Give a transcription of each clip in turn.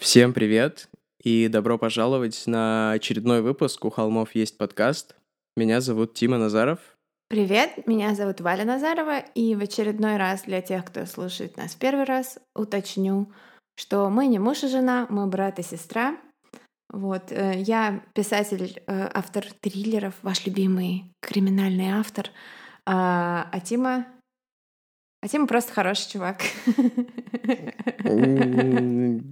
Всем привет и добро пожаловать на очередной выпуск «У холмов есть подкаст». Меня зовут Тима Назаров. Привет, меня зовут Валя Назарова, и в очередной раз для тех, кто слушает нас первый раз, уточню, что мы не муж и жена, мы брат и сестра. Вот, э, я писатель, э, автор триллеров, ваш любимый криминальный автор, а, а Тима а Тима просто хороший чувак.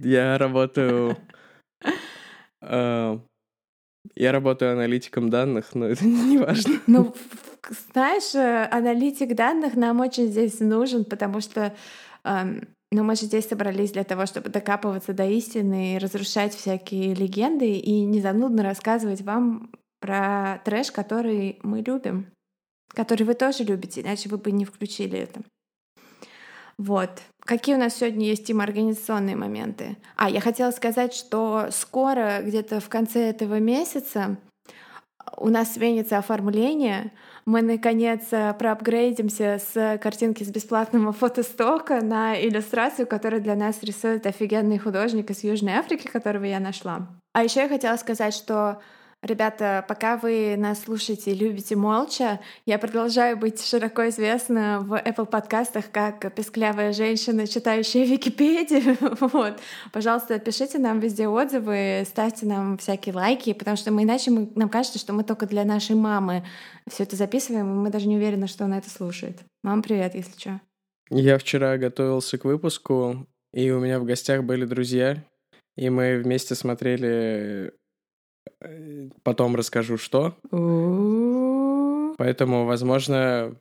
Я работаю... А, я работаю аналитиком данных, но это не важно. Ну, знаешь, э, аналитик данных нам очень здесь нужен, потому что ну, мы же здесь собрались для того, чтобы докапываться до истины и разрушать всякие легенды и не занудно рассказывать вам про трэш, который мы любим, который вы тоже любите, иначе вы бы не включили это. Вот. Какие у нас сегодня есть им организационные моменты? А, я хотела сказать, что скоро, где-то в конце этого месяца, у нас сменится оформление. Мы, наконец, проапгрейдимся с картинки с бесплатного фотостока на иллюстрацию, которую для нас рисует офигенный художник из Южной Африки, которого я нашла. А еще я хотела сказать, что Ребята, пока вы нас слушаете и любите молча, я продолжаю быть широко известна в Apple подкастах как песклявая женщина, читающая Википедию. Вот. Пожалуйста, пишите нам везде отзывы, ставьте нам всякие лайки, потому что мы иначе мы, нам кажется, что мы только для нашей мамы все это записываем, и мы даже не уверены, что она это слушает. Мам, привет, если что. Я вчера готовился к выпуску, и у меня в гостях были друзья, и мы вместе смотрели потом расскажу, что. Поэтому, возможно,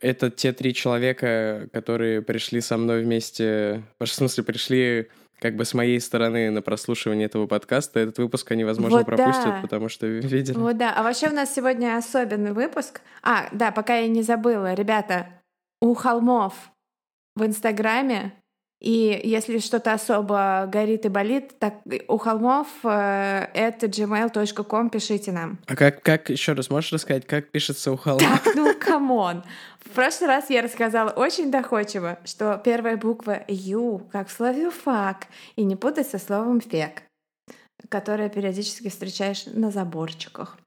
это те три человека, которые пришли со мной вместе, в смысле, пришли как бы с моей стороны на прослушивание этого подкаста. Этот выпуск они, возможно, вот пропустят, да. потому что видели. Вот да. А вообще у нас сегодня особенный выпуск. А, да, пока я не забыла. Ребята, у холмов в Инстаграме и если что-то особо горит и болит, так у холмов э, это gmail.com пишите нам. А как, как еще раз можешь рассказать, как пишется у холмов? Так, ну come on. В прошлый раз я рассказала очень доходчиво, что первая буква Ю, как в слове fuck, и не путать со словом фек, которое периодически встречаешь на заборчиках.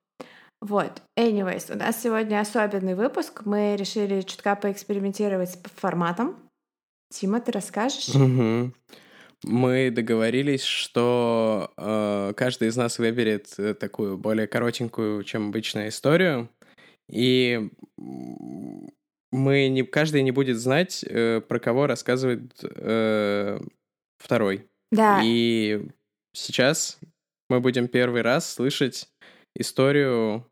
Вот. Anyways, у нас сегодня особенный выпуск. Мы решили чутка поэкспериментировать с форматом. Тима, ты расскажешь? Угу. Мы договорились, что э, каждый из нас выберет э, такую более коротенькую, чем обычная историю, и мы не каждый не будет знать, э, про кого рассказывает э, второй. Да. И сейчас мы будем первый раз слышать историю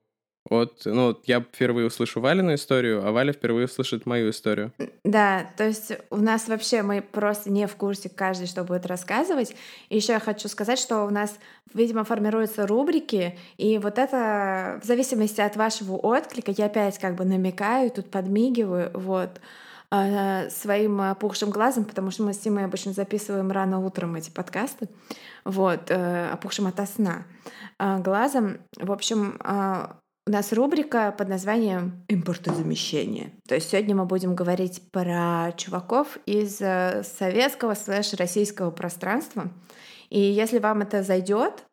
от, ну, я впервые услышу Валину историю, а Валя впервые услышит мою историю. Да, то есть у нас вообще мы просто не в курсе каждый, что будет рассказывать. И еще я хочу сказать, что у нас, видимо, формируются рубрики, и вот это в зависимости от вашего отклика, я опять как бы намекаю, тут подмигиваю, вот, а, своим опухшим глазом, потому что мы с Тимой обычно записываем рано утром эти подкасты, вот, э, опухшим ото сна а, глазом. В общем, у нас рубрика под названием «Импортозамещение». То есть сегодня мы будем говорить про чуваков из э, советского слэш-российского пространства. И если вам это зайдет,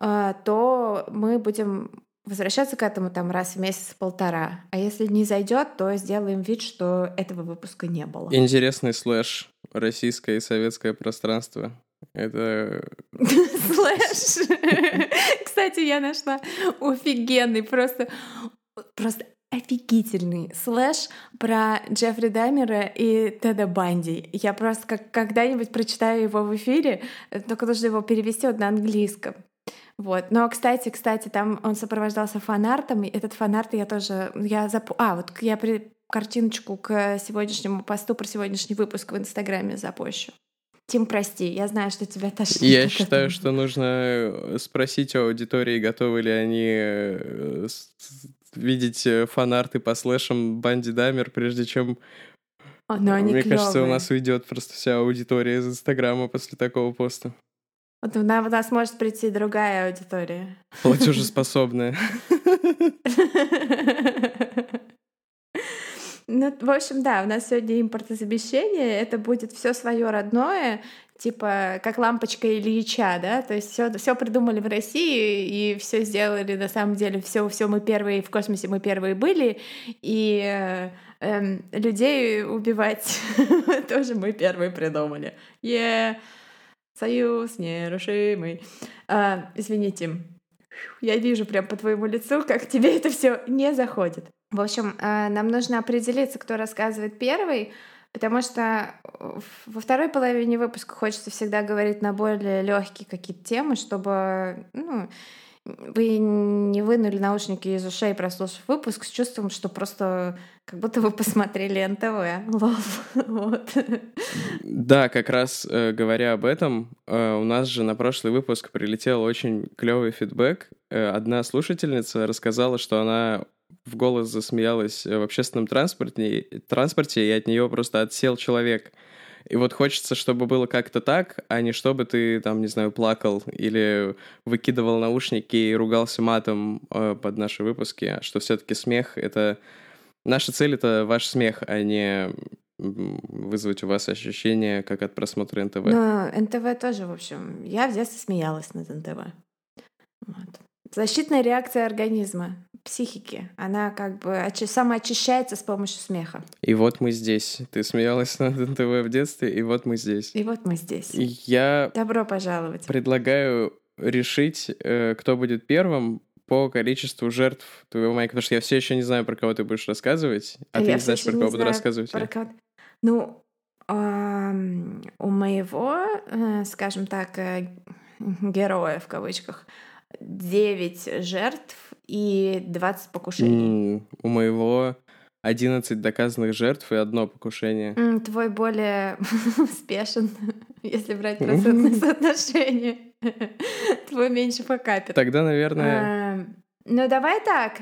э, то мы будем возвращаться к этому там раз в месяц-полтора. А если не зайдет, то сделаем вид, что этого выпуска не было. Интересный слэш российское и советское пространство. Это... Слэш. Кстати, я нашла офигенный, просто, просто офигительный слэш про Джеффри Дамера и Теда Банди. Я просто как когда-нибудь прочитаю его в эфире, только нужно его перевести вот на английском. Вот. Но, кстати, кстати, там он сопровождался фанартом, и этот фанарт я тоже... Я зап... А, вот я при картиночку к сегодняшнему посту про сегодняшний выпуск в Инстаграме запущу. Тим, прости, я знаю, что тебя тошнит. Я считаю, что нужно э, спросить у аудитории, готовы ли они э, видеть э, фанарты по слэшам Банди Дамер, прежде чем... О, но они Мне клёвые. кажется, у нас уйдет просто вся аудитория из Инстаграма после такого поста. Вот у нас может прийти другая аудитория. Платежеспособная. Ну, в общем, да, у нас сегодня импортозамещение. Это будет все свое родное. типа как лампочка Ильича, да, то есть все, все придумали в России и все сделали на самом деле, все, все мы первые в космосе мы первые были, и э, э, людей убивать тоже мы первые придумали. Yeah. Союз нерушимый. А, извините, я вижу прям по твоему лицу, как тебе это все не заходит. В общем, э, нам нужно определиться, кто рассказывает первый, потому что во второй половине выпуска хочется всегда говорить на более легкие какие-то темы, чтобы ну, вы не вынули наушники из ушей, прослушав выпуск, с чувством, что просто как будто вы посмотрели НТВ. Лол. вот. Да, как раз э, говоря об этом, э, у нас же на прошлый выпуск прилетел очень клевый фидбэк. Э, одна слушательница рассказала, что она в голос засмеялась в общественном транспорте, транспорте и от нее просто отсел человек. И вот хочется, чтобы было как-то так, а не чтобы ты, там, не знаю, плакал или выкидывал наушники и ругался матом э, под наши выпуски, а что все-таки смех — это... Наша цель — это ваш смех, а не вызвать у вас ощущение, как от просмотра НТВ. Но НТВ тоже, в общем, я в детстве смеялась над НТВ. Вот. Защитная реакция организма, психики, она как бы очи- самоочищается с помощью смеха. И вот мы здесь. Ты смеялась над НТВ в детстве, и вот мы здесь. И вот мы здесь. И я Добро пожаловать. предлагаю решить, э, кто будет первым по количеству жертв твоего майка, потому что я все еще не знаю, про кого ты будешь рассказывать, а, ты Я не всё знаешь, про не кого буду рассказывать. про кого- Ну, у моего, э, скажем так, э, героя в кавычках, 9 жертв и 20 покушений. М, У моего 11 доказанных жертв и одно покушение. М, Твой более успешен, если брать процентное соотношение. Твой меньше по капе. Тогда, наверное, А, Ну, давай так.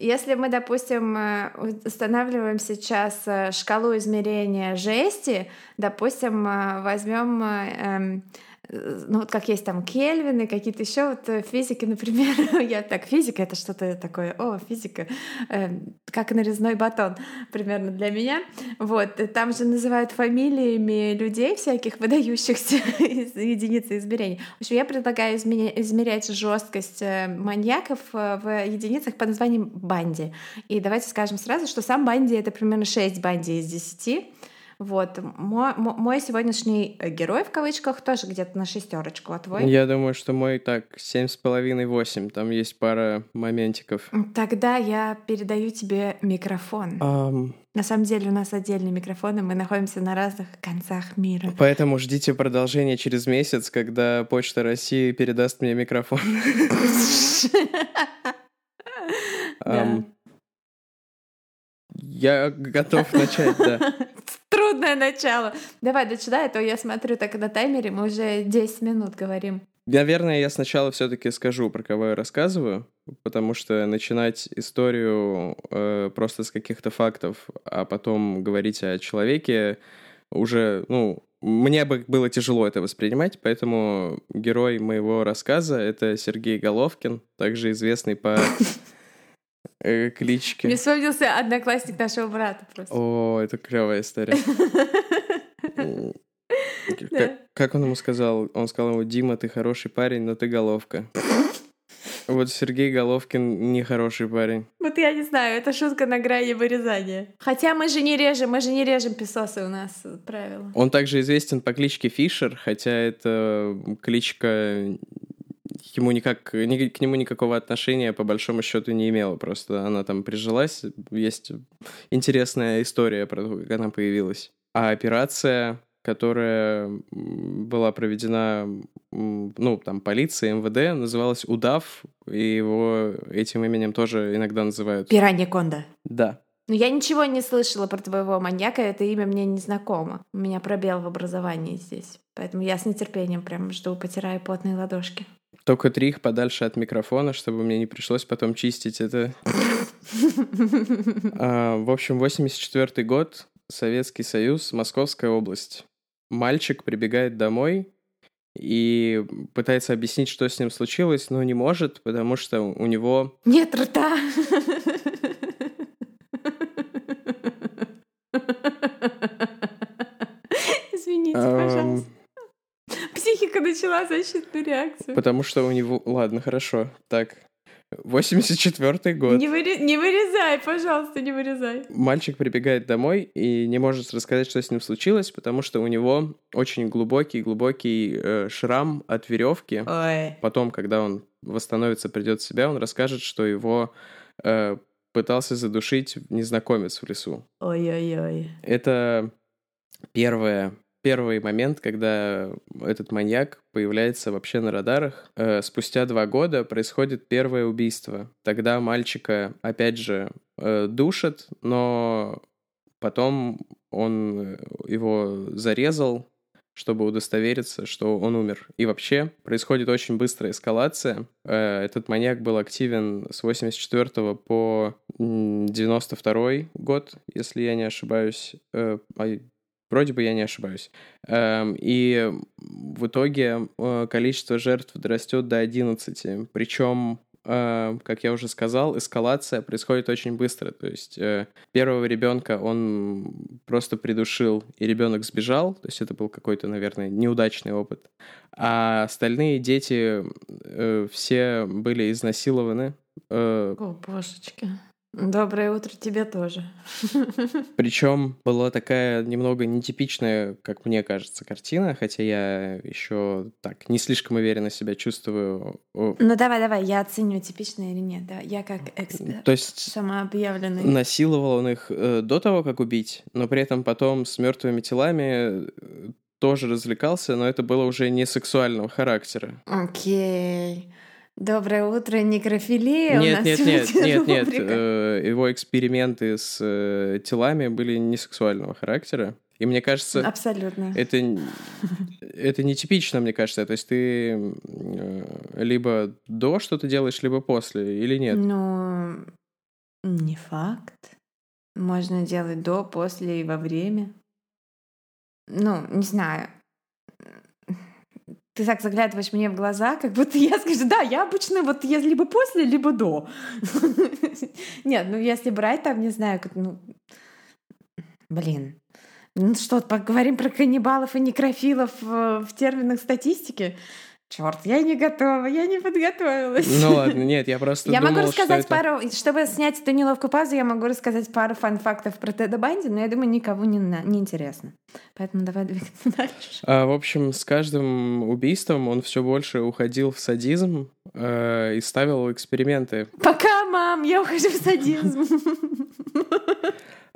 Если мы, допустим, э, устанавливаем сейчас э, шкалу измерения жести, допустим, э, возьмем, эм, ну вот как есть там кельвины, какие-то еще вот э, физики, например, я так физика это что-то такое, о физика, э, как нарезной батон примерно для меня, вот э, там же называют фамилиями людей всяких выдающихся из единицы измерения. В общем, я предлагаю изменя- измерять жесткость э, маньяков э, в единицах под названием банди. И давайте скажем сразу, что сам банди это примерно 6 банди из 10. Вот. Мой, мо- мой сегодняшний э, герой, в кавычках, тоже где-то на шестерочку, а твой? я думаю, что мой так семь с половиной восемь. Там есть пара моментиков. Тогда я передаю тебе микрофон. Ам, На самом деле у нас отдельные микрофоны, мы находимся на разных концах мира. Поэтому ждите продолжение через месяц, когда Почта России передаст мне микрофон. Я готов начать, да. Трудное начало. Давай дочитай, а то я смотрю так на таймере, мы уже 10 минут говорим. Наверное, я сначала все-таки скажу, про кого я рассказываю, потому что начинать историю э, просто с каких-то фактов, а потом говорить о человеке уже, ну, мне бы было тяжело это воспринимать, поэтому герой моего рассказа — это Сергей Головкин, также известный по э, Мне кличке. вспомнился одноклассник нашего брата просто. О, это клевая история. Как, он ему сказал? Он сказал ему, Дима, ты хороший парень, но ты головка. Вот Сергей Головкин не хороший парень. Вот я не знаю, это шутка на грани вырезания. Хотя мы же не режем, мы же не режем песосы, у нас правило. Он также известен по кличке Фишер, хотя это кличка ему никак, ни- к нему никакого отношения по большому счету не имела. Просто она там прижилась. Есть интересная история про то, как она появилась. А операция, которая была проведена, ну, там, полицией, МВД, называлась «Удав», и его этим именем тоже иногда называют. Пиранья Конда. Да. Но я ничего не слышала про твоего маньяка, это имя мне не знакомо. У меня пробел в образовании здесь. Поэтому я с нетерпением прям жду, потираю потные ладошки. Только трих подальше от микрофона, чтобы мне не пришлось потом чистить это. А, В общем, 84 год, Советский Союз, Московская область. Мальчик прибегает домой и пытается объяснить, что с ним случилось, но не может, потому что у него... Нет рта. Извините, пожалуйста. Психика начала защитную реакцию. Потому что у него... Ладно, хорошо. Так, 84 год. Не, выре... не вырезай, пожалуйста, не вырезай. Мальчик прибегает домой и не может рассказать, что с ним случилось, потому что у него очень глубокий-глубокий э, шрам от веревки. Ой. Потом, когда он восстановится, придет в себя, он расскажет, что его э, пытался задушить незнакомец в лесу. Ой-ой-ой. Это первое первый момент, когда этот маньяк появляется вообще на радарах. Э, спустя два года происходит первое убийство. Тогда мальчика, опять же, э, душат, но потом он э, его зарезал, чтобы удостовериться, что он умер. И вообще происходит очень быстрая эскалация. Этот маньяк был активен с 84 по 92 год, если я не ошибаюсь. Вроде бы я не ошибаюсь. Эм, и в итоге э, количество жертв растет до 11. Причем, э, как я уже сказал, эскалация происходит очень быстро. То есть э, первого ребенка он просто придушил, и ребенок сбежал. То есть это был какой-то, наверное, неудачный опыт. А остальные дети все были изнасилованы. О, божечки. Доброе утро тебе тоже. Причем была такая немного нетипичная, как мне кажется, картина, хотя я еще так не слишком уверенно себя чувствую. Ну давай, давай, я оценю, типичная или нет, да. Я как эксперт. То есть самообъявленный. Насиловал он их э, до того, как убить, но при этом потом с мертвыми телами э, тоже развлекался, но это было уже не сексуального характера. Окей. Okay. Доброе утро, некрофилия. Нет, нет, нет, нет, нет. Э, его эксперименты с э, телами были не сексуального характера. И мне кажется... Абсолютно. Это, это нетипично, мне кажется. То есть ты э, либо до что-то делаешь, либо после, или нет? Ну, не факт. Можно делать до, после и во время. Ну, не знаю ты так заглядываешь мне в глаза, как будто я скажу, да, я обычно вот я либо после, либо до. Нет, ну если брать там, не знаю, как, ну, блин, ну что, поговорим про каннибалов и некрофилов в, в терминах статистики. Черт, я не готова, я не подготовилась. Ну ладно, нет, я просто Я думал, могу рассказать что пару, это... чтобы снять эту неловкую паузу, я могу рассказать пару фан-фактов про Теда Банди, но я думаю, никого не, не интересно. Поэтому давай двигаться дальше. А, в общем, с каждым убийством он все больше уходил в садизм э, и ставил эксперименты. Пока, мам, я ухожу в садизм.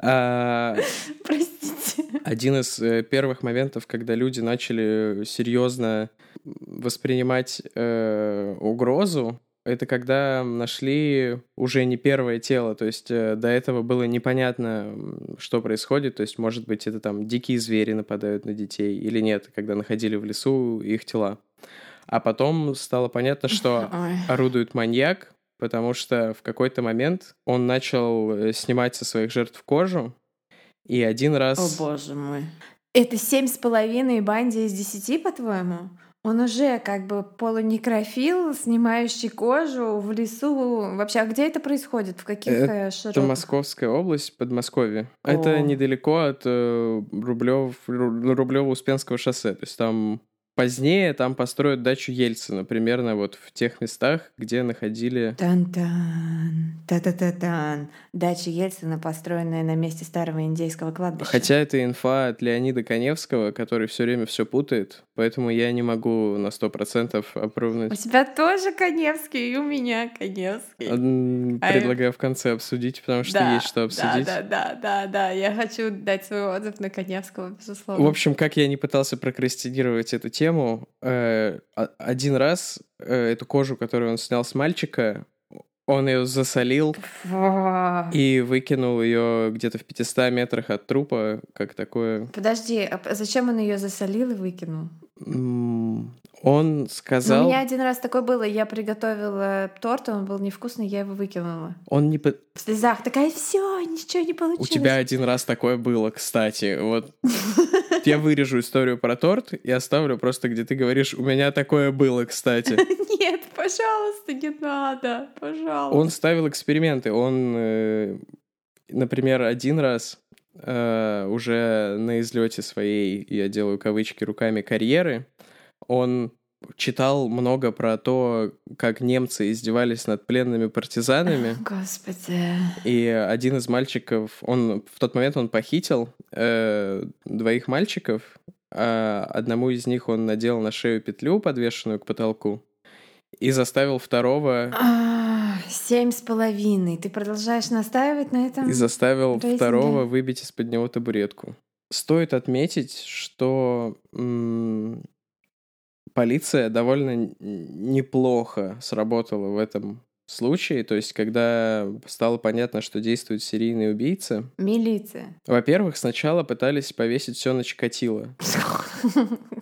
А, Простите. Один из э, первых моментов, когда люди начали серьезно воспринимать э, угрозу, это когда нашли уже не первое тело, то есть э, до этого было непонятно, что происходит, то есть, может быть, это там дикие звери нападают на детей или нет, когда находили в лесу их тела. А потом стало понятно, что Ой. орудует маньяк, потому что в какой-то момент он начал э, снимать со своих жертв кожу, и один раз... О боже мой. Это семь с половиной банди из десяти, по-твоему? Он уже как бы полунекрофил, снимающий кожу в лесу. Вообще, а где это происходит? В каких это э, широтах? Московская область, Подмосковье. О. Это недалеко от э, Рублев, Рублево-Успенского шоссе. То есть там Позднее там построят дачу Ельцина, примерно вот в тех местах, где находили... Тан-тан, та-та-та-тан. Дача Ельцина, построенная на месте старого индейского кладбища. Хотя это инфа от Леонида Коневского, который все время все путает, поэтому я не могу на сто процентов опровнуть. У тебя тоже Коневский, и у меня Коневский. Предлагаю а в конце обсудить, потому что да, есть что обсудить. Да, да, да, да, да. Я хочу дать свой отзыв на Коневского, безусловно. В общем, как я не пытался прокрастинировать эту тему, тему. Э, один раз э, эту кожу, которую он снял с мальчика, он ее засолил и выкинул ее где-то в 500 метрах от трупа, как такое. Подожди, а зачем он ее засолил и выкинул? Он сказал... Ну, у меня один раз такое было, я приготовила торт, он был невкусный, я его выкинула. Он не... В слезах такая, все, ничего не получилось. У тебя один раз такое было, кстати. Вот я вырежу историю про торт и оставлю просто, где ты говоришь, у меня такое было, кстати. Нет, пожалуйста, не надо, пожалуйста. Он ставил эксперименты, он, э, например, один раз э, уже на излете своей, я делаю кавычки руками, карьеры, он читал много про то, как немцы издевались над пленными партизанами. Господи. И один из мальчиков, он в тот момент он похитил э, двоих мальчиков, а одному из них он надел на шею петлю, подвешенную к потолку, и заставил второго... А, семь с половиной. Ты продолжаешь настаивать на этом? И заставил Рейтинге? второго выбить из-под него табуретку. Стоит отметить, что м, полиция довольно неплохо сработала в этом случае. То есть, когда стало понятно, что действует серийный убийца, Милиция. во-первых, сначала пытались повесить все на Чикатило.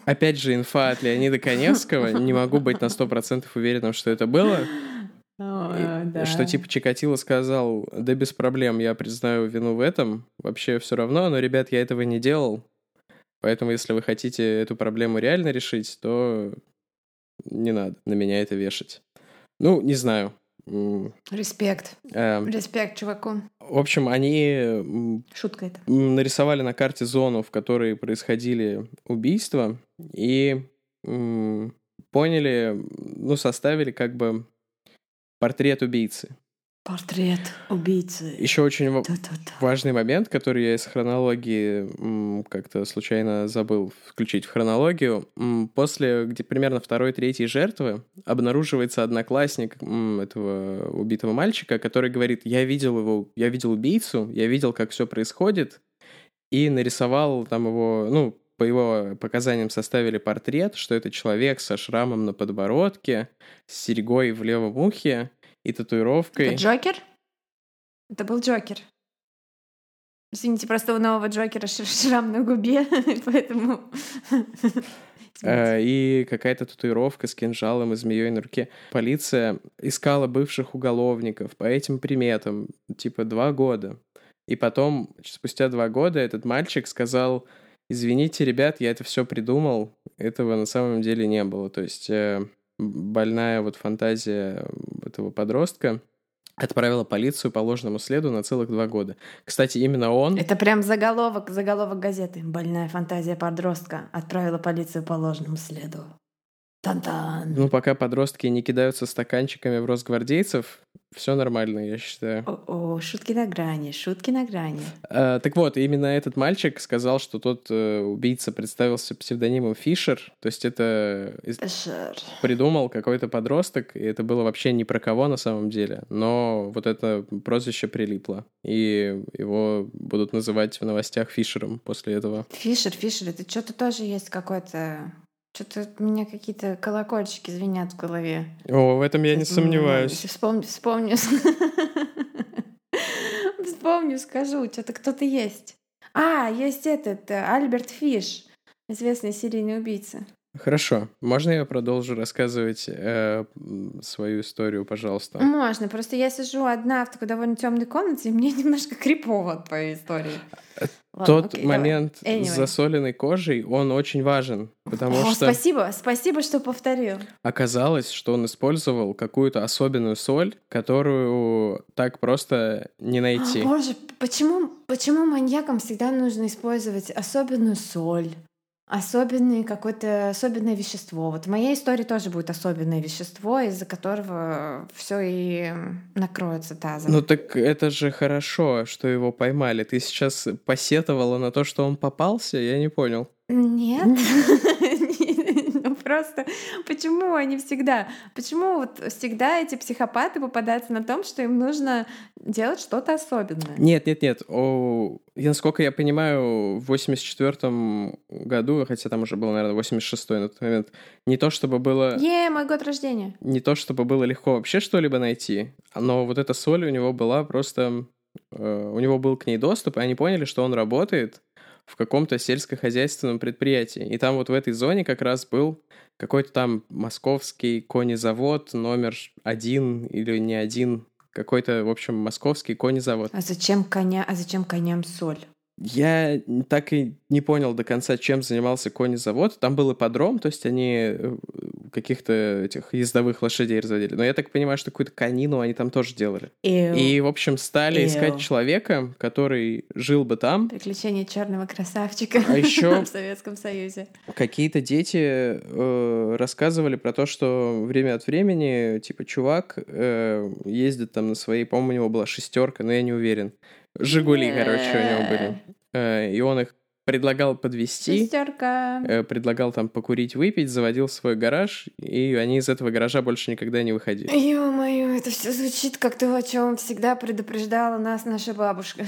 Опять же, инфа от Леонида Коневского. Не могу быть на 100% уверенным, что это было. О, да. Что типа Чикатило сказал, да без проблем, я признаю вину в этом, вообще все равно, но, ребят, я этого не делал. Поэтому, если вы хотите эту проблему реально решить, то не надо на меня это вешать. Ну, не знаю. Респект. э, Респект чуваку. В общем, они Шутка это. нарисовали на карте зону, в которой происходили убийства, и поняли, ну, составили как бы портрет убийцы. Портрет убийцы. Еще очень ва- Та-та-та. важный момент, который я из хронологии как-то случайно забыл включить в хронологию. После где примерно второй-третьей жертвы обнаруживается одноклассник этого убитого мальчика, который говорит, я видел его, я видел убийцу, я видел, как все происходит, и нарисовал там его, ну, по его показаниям составили портрет, что это человек со шрамом на подбородке, с серьгой в левом ухе и татуировкой. Это Джокер? Это был Джокер. Извините, просто у нового Джокера шрам на губе, поэтому... Э, и какая-то татуировка с кинжалом и змеей на руке. Полиция искала бывших уголовников по этим приметам, типа два года. И потом, спустя два года, этот мальчик сказал, извините, ребят, я это все придумал, этого на самом деле не было. То есть э, больная вот фантазия этого подростка отправила полицию по ложному следу на целых два года. Кстати, именно он... Это прям заголовок, заголовок газеты. Больная фантазия подростка отправила полицию по ложному следу. Тан-тан. Ну, пока подростки не кидаются стаканчиками в росгвардейцев, все нормально, я считаю. О, шутки на грани, шутки на грани. А, так вот, именно этот мальчик сказал, что тот э, убийца представился псевдонимом Фишер, то есть это из- Шер. придумал какой-то подросток, и это было вообще ни про кого на самом деле, но вот это прозвище прилипло, и его будут называть в новостях Фишером после этого. Фишер, Фишер, это что-то тоже есть какое-то... Что-то у меня какие-то колокольчики звенят в голове. О, в этом я не Сейчас, сомневаюсь. Вспомню, вспомню. Вспомню, скажу, что-то кто-то есть. А, есть этот, э, Альберт Фиш, известный серийный убийца. Хорошо, можно я продолжу рассказывать э, свою историю, пожалуйста? Можно, просто я сижу одна в такой довольно темной комнате, и мне немножко крипово от твоей истории. Ладно, Тот окей, давай. момент Anyway. с засоленной кожей, он очень важен, потому О, что спасибо, спасибо, что повторил. оказалось, что он использовал какую-то особенную соль, которую так просто не найти. О, боже, почему, почему маньякам всегда нужно использовать особенную соль? Особенное какое-то особенное вещество. Вот в моей истории тоже будет особенное вещество, из-за которого все и накроется тазом. Ну так это же хорошо, что его поймали. Ты сейчас посетовала на то, что он попался? Я не понял. Нет. Просто почему они всегда, почему вот всегда эти психопаты попадаются на том, что им нужно делать что-то особенное? Нет, нет, нет. О, я, насколько я понимаю, в 84 году, хотя там уже было, наверное, 86 на тот момент, не то чтобы было... Е, мой год рождения. не то чтобы было легко вообще что-либо найти, но вот эта соль у него была просто... э, у него был к ней доступ, и они поняли, что он работает в каком-то сельскохозяйственном предприятии. И там вот в этой зоне как раз был какой-то там московский конезавод номер один или не один, какой-то, в общем, московский конезавод. А зачем коня, а зачем коням соль? Я так и не понял до конца, чем занимался конезавод. Там был ипподром, то есть они э, каких-то этих ездовых лошадей разводили. Но я так понимаю, что какую-то конину они там тоже делали. Эу. И, в общем, стали Эу. искать человека, который жил бы там. Приключения черного красавчика А еще в Советском Союзе. какие-то дети э, рассказывали про то, что время от времени, типа, чувак э, ездит там на своей, по-моему, у него была шестерка, но я не уверен. Жигули, короче, у него были. Э, и он их предлагал подвести. Шестерка. э, предлагал там покурить, выпить, заводил свой гараж, и они из этого гаража больше никогда не выходили. Ё-моё, это все звучит как то, о чем всегда предупреждала нас наша бабушка.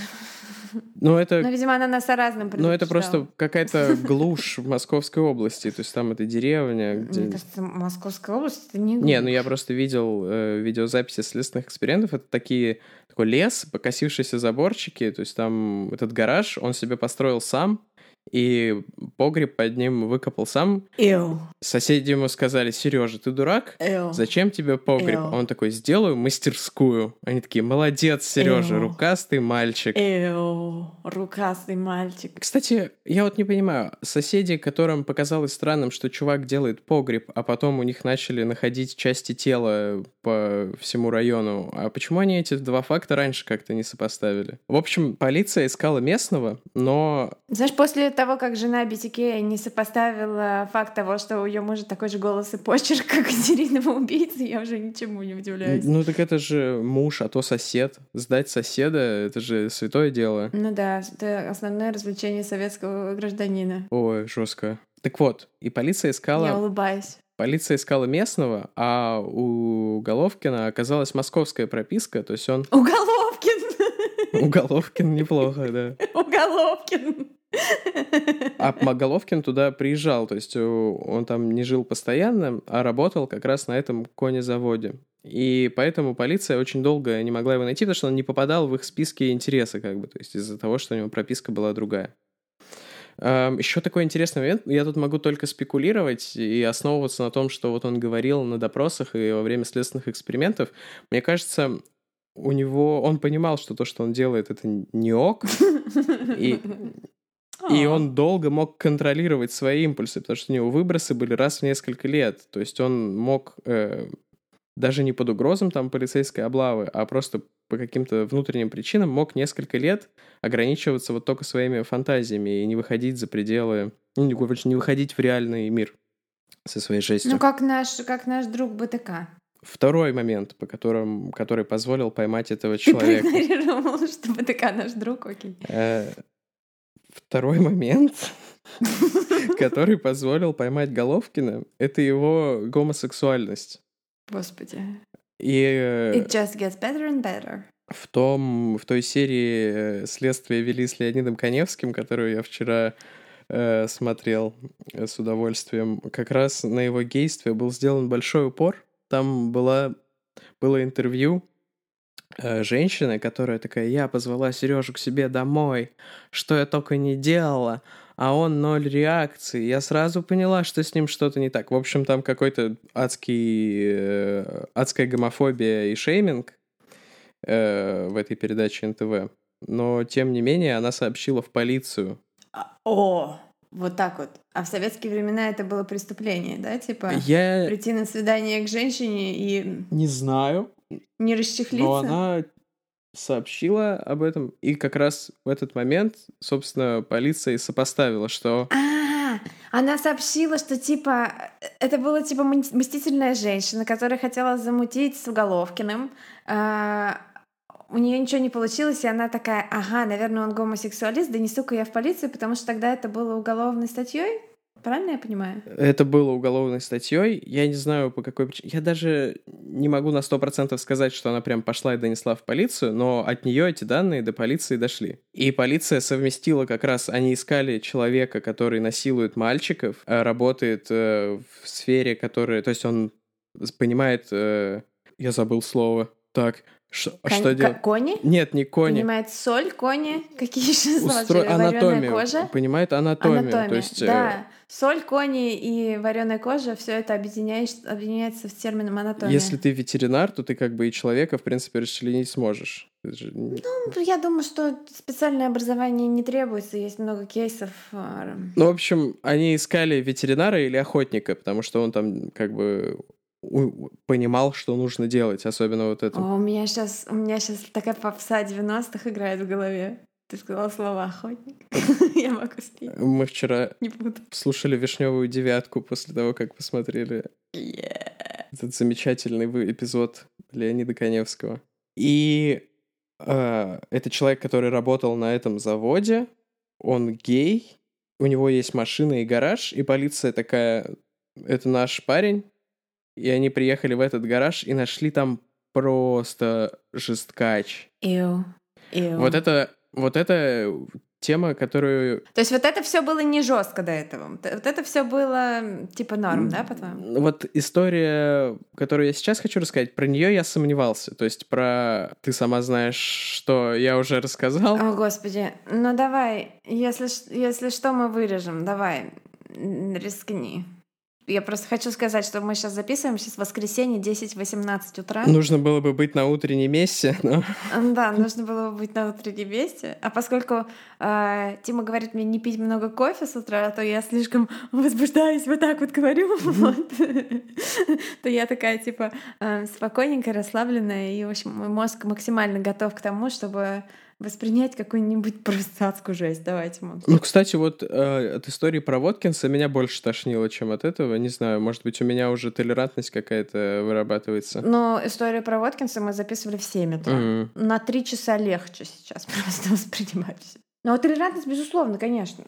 Ну, это Но, видимо, она нас о разном Ну, это просто какая-то глушь в Московской области. То есть там это деревня, где... Мне кажется, Московская область это не Не, ну глушь. я просто видел э, видеозаписи следственных экспериментов. Это такие такой лес, покосившиеся заборчики. То есть там этот гараж он себе построил сам, и погреб под ним выкопал сам. Эу, Соседи ему сказали, Сережа, ты дурак? эу. Зачем тебе погреб? Эу. Он такой, сделаю мастерскую. Они такие, молодец, Сережа, Эу. рукастый мальчик. Эу, рукастый мальчик. Кстати, я вот не понимаю, соседи, которым показалось странным, что чувак делает погреб, а потом у них начали находить части тела по всему району, а почему они эти два факта раньше как-то не сопоставили? В общем, полиция искала местного, но Знаешь, после того, как жена BTK не сопоставила факт того, что у ее мужа такой же голос и почерк, как у серийного убийцы, я уже ничему не удивляюсь. ну так это же муж, а то сосед. Сдать соседа — это же святое дело. Ну да, это основное развлечение советского гражданина. Ой, жестко. Так вот, и полиция Я искала, улыбаюсь. полиция искала местного, а у Головкина оказалась московская прописка, то есть он Уголовкин! у Головкина неплохо, да. Уголовкин! А Головкин туда приезжал, то есть э, он там не жил постоянно, а работал как раз на этом конезаводе. И поэтому полиция очень долго не могла его найти, потому что он не попадал в их списки интереса, как бы, то есть из-за того, что у него прописка была другая. Еще такой интересный момент. Я тут могу только спекулировать и основываться на том, что вот он говорил на допросах и во время следственных экспериментов. Мне кажется, у него... Он понимал, что то, что он делает, это не ок. И, и он долго мог контролировать свои импульсы, потому что у него выбросы были раз в несколько лет. То есть он мог э, даже не под угрозом там полицейской облавы, а просто по каким-то внутренним причинам мог несколько лет ограничиваться вот только своими фантазиями и не выходить за пределы, ну, не, не выходить в реальный мир со своей жестью. Ну, как наш, как наш друг БТК. Второй момент, по которым, который позволил поймать этого Ты человека. проигнорировал, что БТК наш друг, окей. Второй момент, который позволил поймать Головкина, это его гомосексуальность. Господи. И э, It just gets better and better. в, том, в той серии э, следствие вели с Леонидом Коневским, которую я вчера э, смотрел э, с удовольствием, как раз на его гействе был сделан большой упор. Там была, было интервью женщины, которая такая, я позвала Сережу к себе домой, что я только не делала, а он ноль реакции. Я сразу поняла, что с ним что-то не так. В общем, там какой-то адский, э, адская гомофобия и шейминг э, в этой передаче НТВ. Но, тем не менее, она сообщила в полицию. А, О, вот так вот. А в советские времена это было преступление, да? Типа Я прийти на свидание к женщине и не знаю, не расчехлиться? но она сообщила об этом, и как раз в этот момент, собственно, полиция и сопоставила, что А, она сообщила, что типа это была типа мстительная женщина, которая хотела замутить с Уголовкиным. А, у нее ничего не получилось, и она такая, ага, наверное, он гомосексуалист, да несу-ка я в полицию, потому что тогда это было уголовной статьей. Правильно я понимаю? это было уголовной статьей. Я не знаю, по какой причине. Я даже не могу на 100% сказать, что она прям пошла и донесла в полицию, но от нее эти данные до полиции дошли. И полиция совместила как раз, они искали человека, который насилует мальчиков, э, работает э, в сфере, которая... То есть он понимает... э, Я забыл слово. Так, ш- а Кон- что делать? Кони? Нет, не кони. Понимает соль, кони, какие еще слова? Устро- Анатомию. кожа? Понимает анатомию. Анатомия, То есть, э, да. Соль, кони и вареная кожа, все это объединяется с термином анатомия. Если ты ветеринар, то ты как бы и человека, в принципе, расчленить сможешь. Ну, я думаю, что специальное образование не требуется, есть много кейсов. А, ну, в общем, они искали ветеринара или охотника, потому что он там как бы понимал, что нужно делать, особенно вот это. О, у меня сейчас, у меня сейчас такая попса 90-х играет в голове. Ты сказала слово охотник. Я могу спеть. Мы вчера слушали вишневую девятку после того, как посмотрели этот замечательный эпизод Леонида Коневского. И э, это человек, который работал на этом заводе. Он гей. У него есть машина и гараж. И полиция такая, это наш парень. И они приехали в этот гараж и нашли там просто жесткач. Ил. Ил. Вот это, вот это тема, которую... То есть вот это все было не жестко до этого. Вот это все было типа норм, да, по-твоему? Вот история, которую я сейчас хочу рассказать, про нее я сомневался. То есть про ты сама знаешь, что я уже рассказал. О, господи. Ну давай, если, если что, мы вырежем. Давай, рискни. Я просто хочу сказать, что мы сейчас записываемся с воскресенья 10-18 утра. Нужно было бы быть на утреннем месте, но... Да, нужно было бы быть на утреннем месте. А поскольку э, Тима говорит мне не пить много кофе с утра, то я слишком возбуждаюсь, вот так вот говорю, вот, то я такая, типа, э, спокойненькая, расслабленная, и, в общем, мой мозг максимально готов к тому, чтобы воспринять какую-нибудь просто адскую жесть. Давайте, Макс. Ну, кстати, вот э, от истории про Воткинса меня больше тошнило, чем от этого. Не знаю, может быть, у меня уже толерантность какая-то вырабатывается. Но историю про Воткинса мы записывали в 7 утра. Mm-hmm. На 3 часа легче сейчас просто воспринимать все. Ну, а толерантность, безусловно, конечно,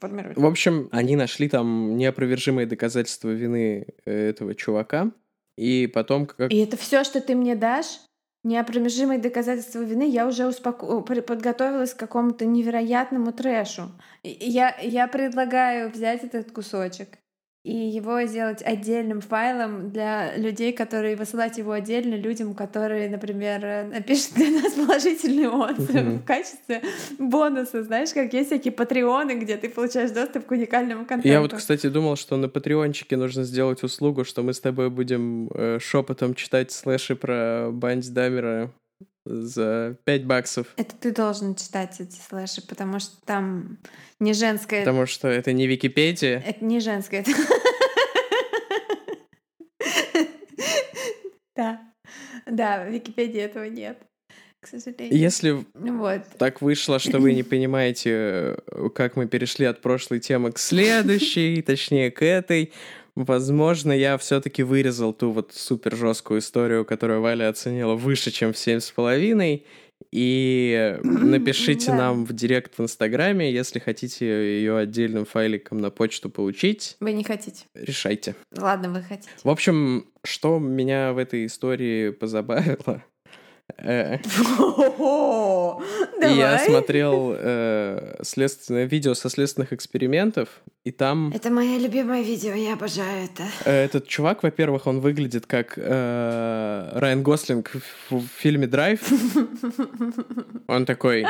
формирует. В общем, они нашли там неопровержимые доказательства вины э, этого чувака. И потом как... И это все, что ты мне дашь? Неопровержимые доказательства вины, я уже успоко... подготовилась к какому-то невероятному трэшу. Я, я предлагаю взять этот кусочек и его сделать отдельным файлом для людей, которые высылать его отдельно людям, которые, например, напишут для нас положительный отзыв mm-hmm. в качестве бонуса. Знаешь, как есть всякие патреоны, где ты получаешь доступ к уникальному контенту. Я вот, кстати, думал, что на патреончике нужно сделать услугу, что мы с тобой будем э, шепотом читать слэши про Банди Дамера за 5 баксов. Это ты должен читать эти слэши, потому что там не женское... Потому что это не Википедия. Это не женское. Да. Да, в Википедии этого нет. К сожалению. Если вот. так вышло, что вы не понимаете, как мы перешли от прошлой темы к следующей, точнее к этой, Возможно, я все-таки вырезал ту вот супер жесткую историю, которую Валя оценила выше, чем в семь с половиной. И напишите да. нам в директ в Инстаграме, если хотите ее отдельным файликом на почту получить. Вы не хотите. Решайте. Ладно, вы хотите. В общем, что меня в этой истории позабавило. И я смотрел э, следственное видео со следственных экспериментов, и там... Это мое любимое видео, я обожаю это. Э, этот чувак, во-первых, он выглядит как Райан Гослинг в фильме «Драйв». Он такой...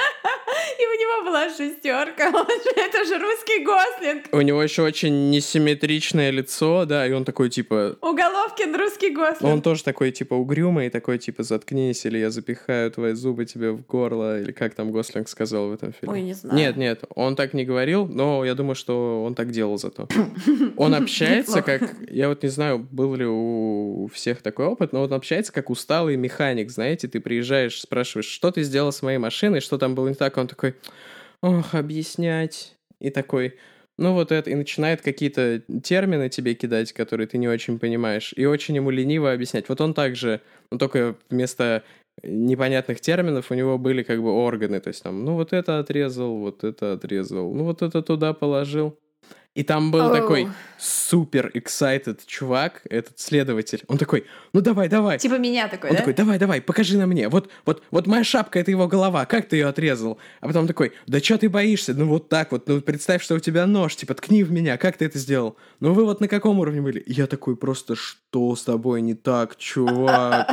И у него была шестерка. Это же русский Гослинг. У него еще очень несимметричное лицо, да, и он такой типа... Уголовкин русский Гослинг. Он тоже такой типа угрюмый, такой типа заткнись, или я запихаю твои зубы тебе в горло, или как там Гослинг сказал в этом фильме. Ой, не знаю. Нет, нет, он так не говорил, но я думаю, что он так делал зато. Он общается как... Я вот не знаю, был ли у всех такой опыт, но он общается как усталый механик, знаете, ты приезжаешь, спрашиваешь, что ты сделал с моей машиной, что там было не так, он такой, ох, объяснять. И такой, ну вот это, и начинает какие-то термины тебе кидать, которые ты не очень понимаешь, и очень ему лениво объяснять. Вот он также, но только вместо непонятных терминов у него были как бы органы, то есть там, ну вот это отрезал, вот это отрезал, ну вот это туда положил. И там был oh. такой супер excited чувак, этот следователь. Он такой, ну давай, давай. Типа меня такой, Он да? такой, давай, давай, покажи на мне. Вот, вот, вот моя шапка — это его голова. Как ты ее отрезал? А потом такой, да что ты боишься? Ну вот так вот, ну представь, что у тебя нож, типа ткни в меня. Как ты это сделал? Ну вы вот на каком уровне были? я такой просто, что с тобой не так, чувак?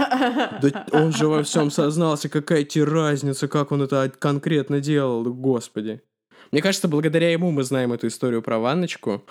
Да он же во всем сознался, какая тебе разница, как он это конкретно делал, господи. Мне кажется, благодаря ему мы знаем эту историю про ванночку,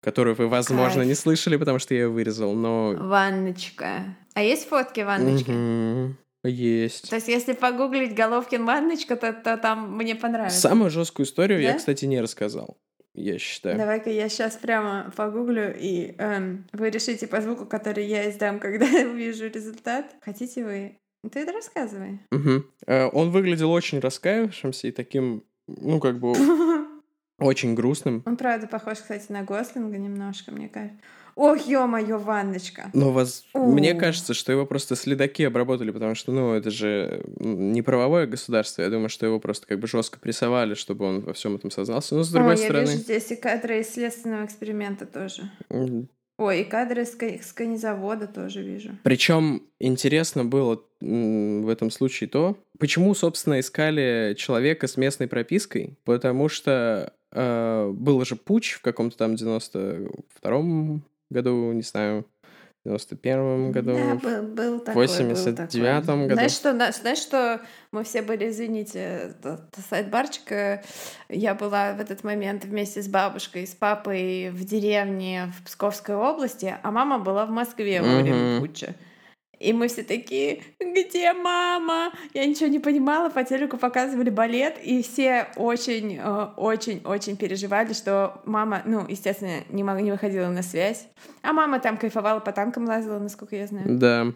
которую вы, возможно, Кайф. не слышали, потому что я ее вырезал, но... Ванночка. А есть фотки ванночки? Угу. Есть. То есть, если погуглить Головкин ванночка, то, то там мне понравится. Самую жесткую историю Да? я, кстати, не рассказал. Я считаю. Давай-ка я сейчас прямо погуглю, и эм, вы решите по звуку, который я издам, когда увижу результат. Хотите вы? Ты это рассказывай. Мгм. Э, Он выглядел очень раскаявшимся и таким, ну, как бы, очень грустным. Он, правда, похож, кстати, на Гослинга немножко, мне кажется. Ох, ё-моё, ванночка. Но. О. мне кажется, что его просто следаки обработали, потому что, ну, это же не правовое государство. Я думаю, что его просто как бы жестко прессовали, чтобы он во всем этом сознался. Но с другой Ой, я стороны, вижу здесь и кадры из следственного эксперимента тоже. Ой, и кадры ка- из конезавода тоже вижу. Причем интересно было в этом случае то, почему, собственно, искали человека с местной пропиской, потому что э, был же путь в каком-то там 92-м году, не знаю, 91-м году. Да, был, был такой, 89-м такой. году. Знаешь что, на- знаешь, что мы все были, извините, сайт-барчик, э, я была в этот момент вместе с бабушкой, с папой в деревне в Псковской области, а мама была в Москве во время путча. И мы все такие, где мама? Я ничего не понимала, по телеку показывали балет, и все очень, э, переживали, что мама, ну, естественно, не, мог- не выходила на связь. А мама там кайфовала, по танкам лазила, насколько я знаю. Да.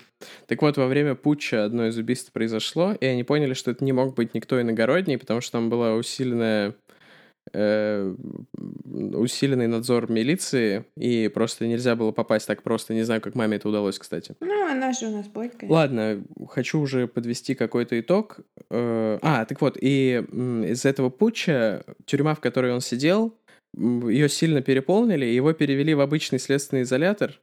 Так вот, во время путча одно из убийств произошло, и они поняли, что это не мог быть никто иногородний, потому что там была усиленная усиленный надзор милиции, и просто нельзя было попасть так просто. Не знаю, как маме это удалось, кстати. Ну, она же у нас бойкая. Ладно, хочу уже подвести какой-то итог. Э, А, так вот, и из этого путча тюрьма, в которой он сидел, ее сильно переполнили, и его перевели в обычный следственный изолятор,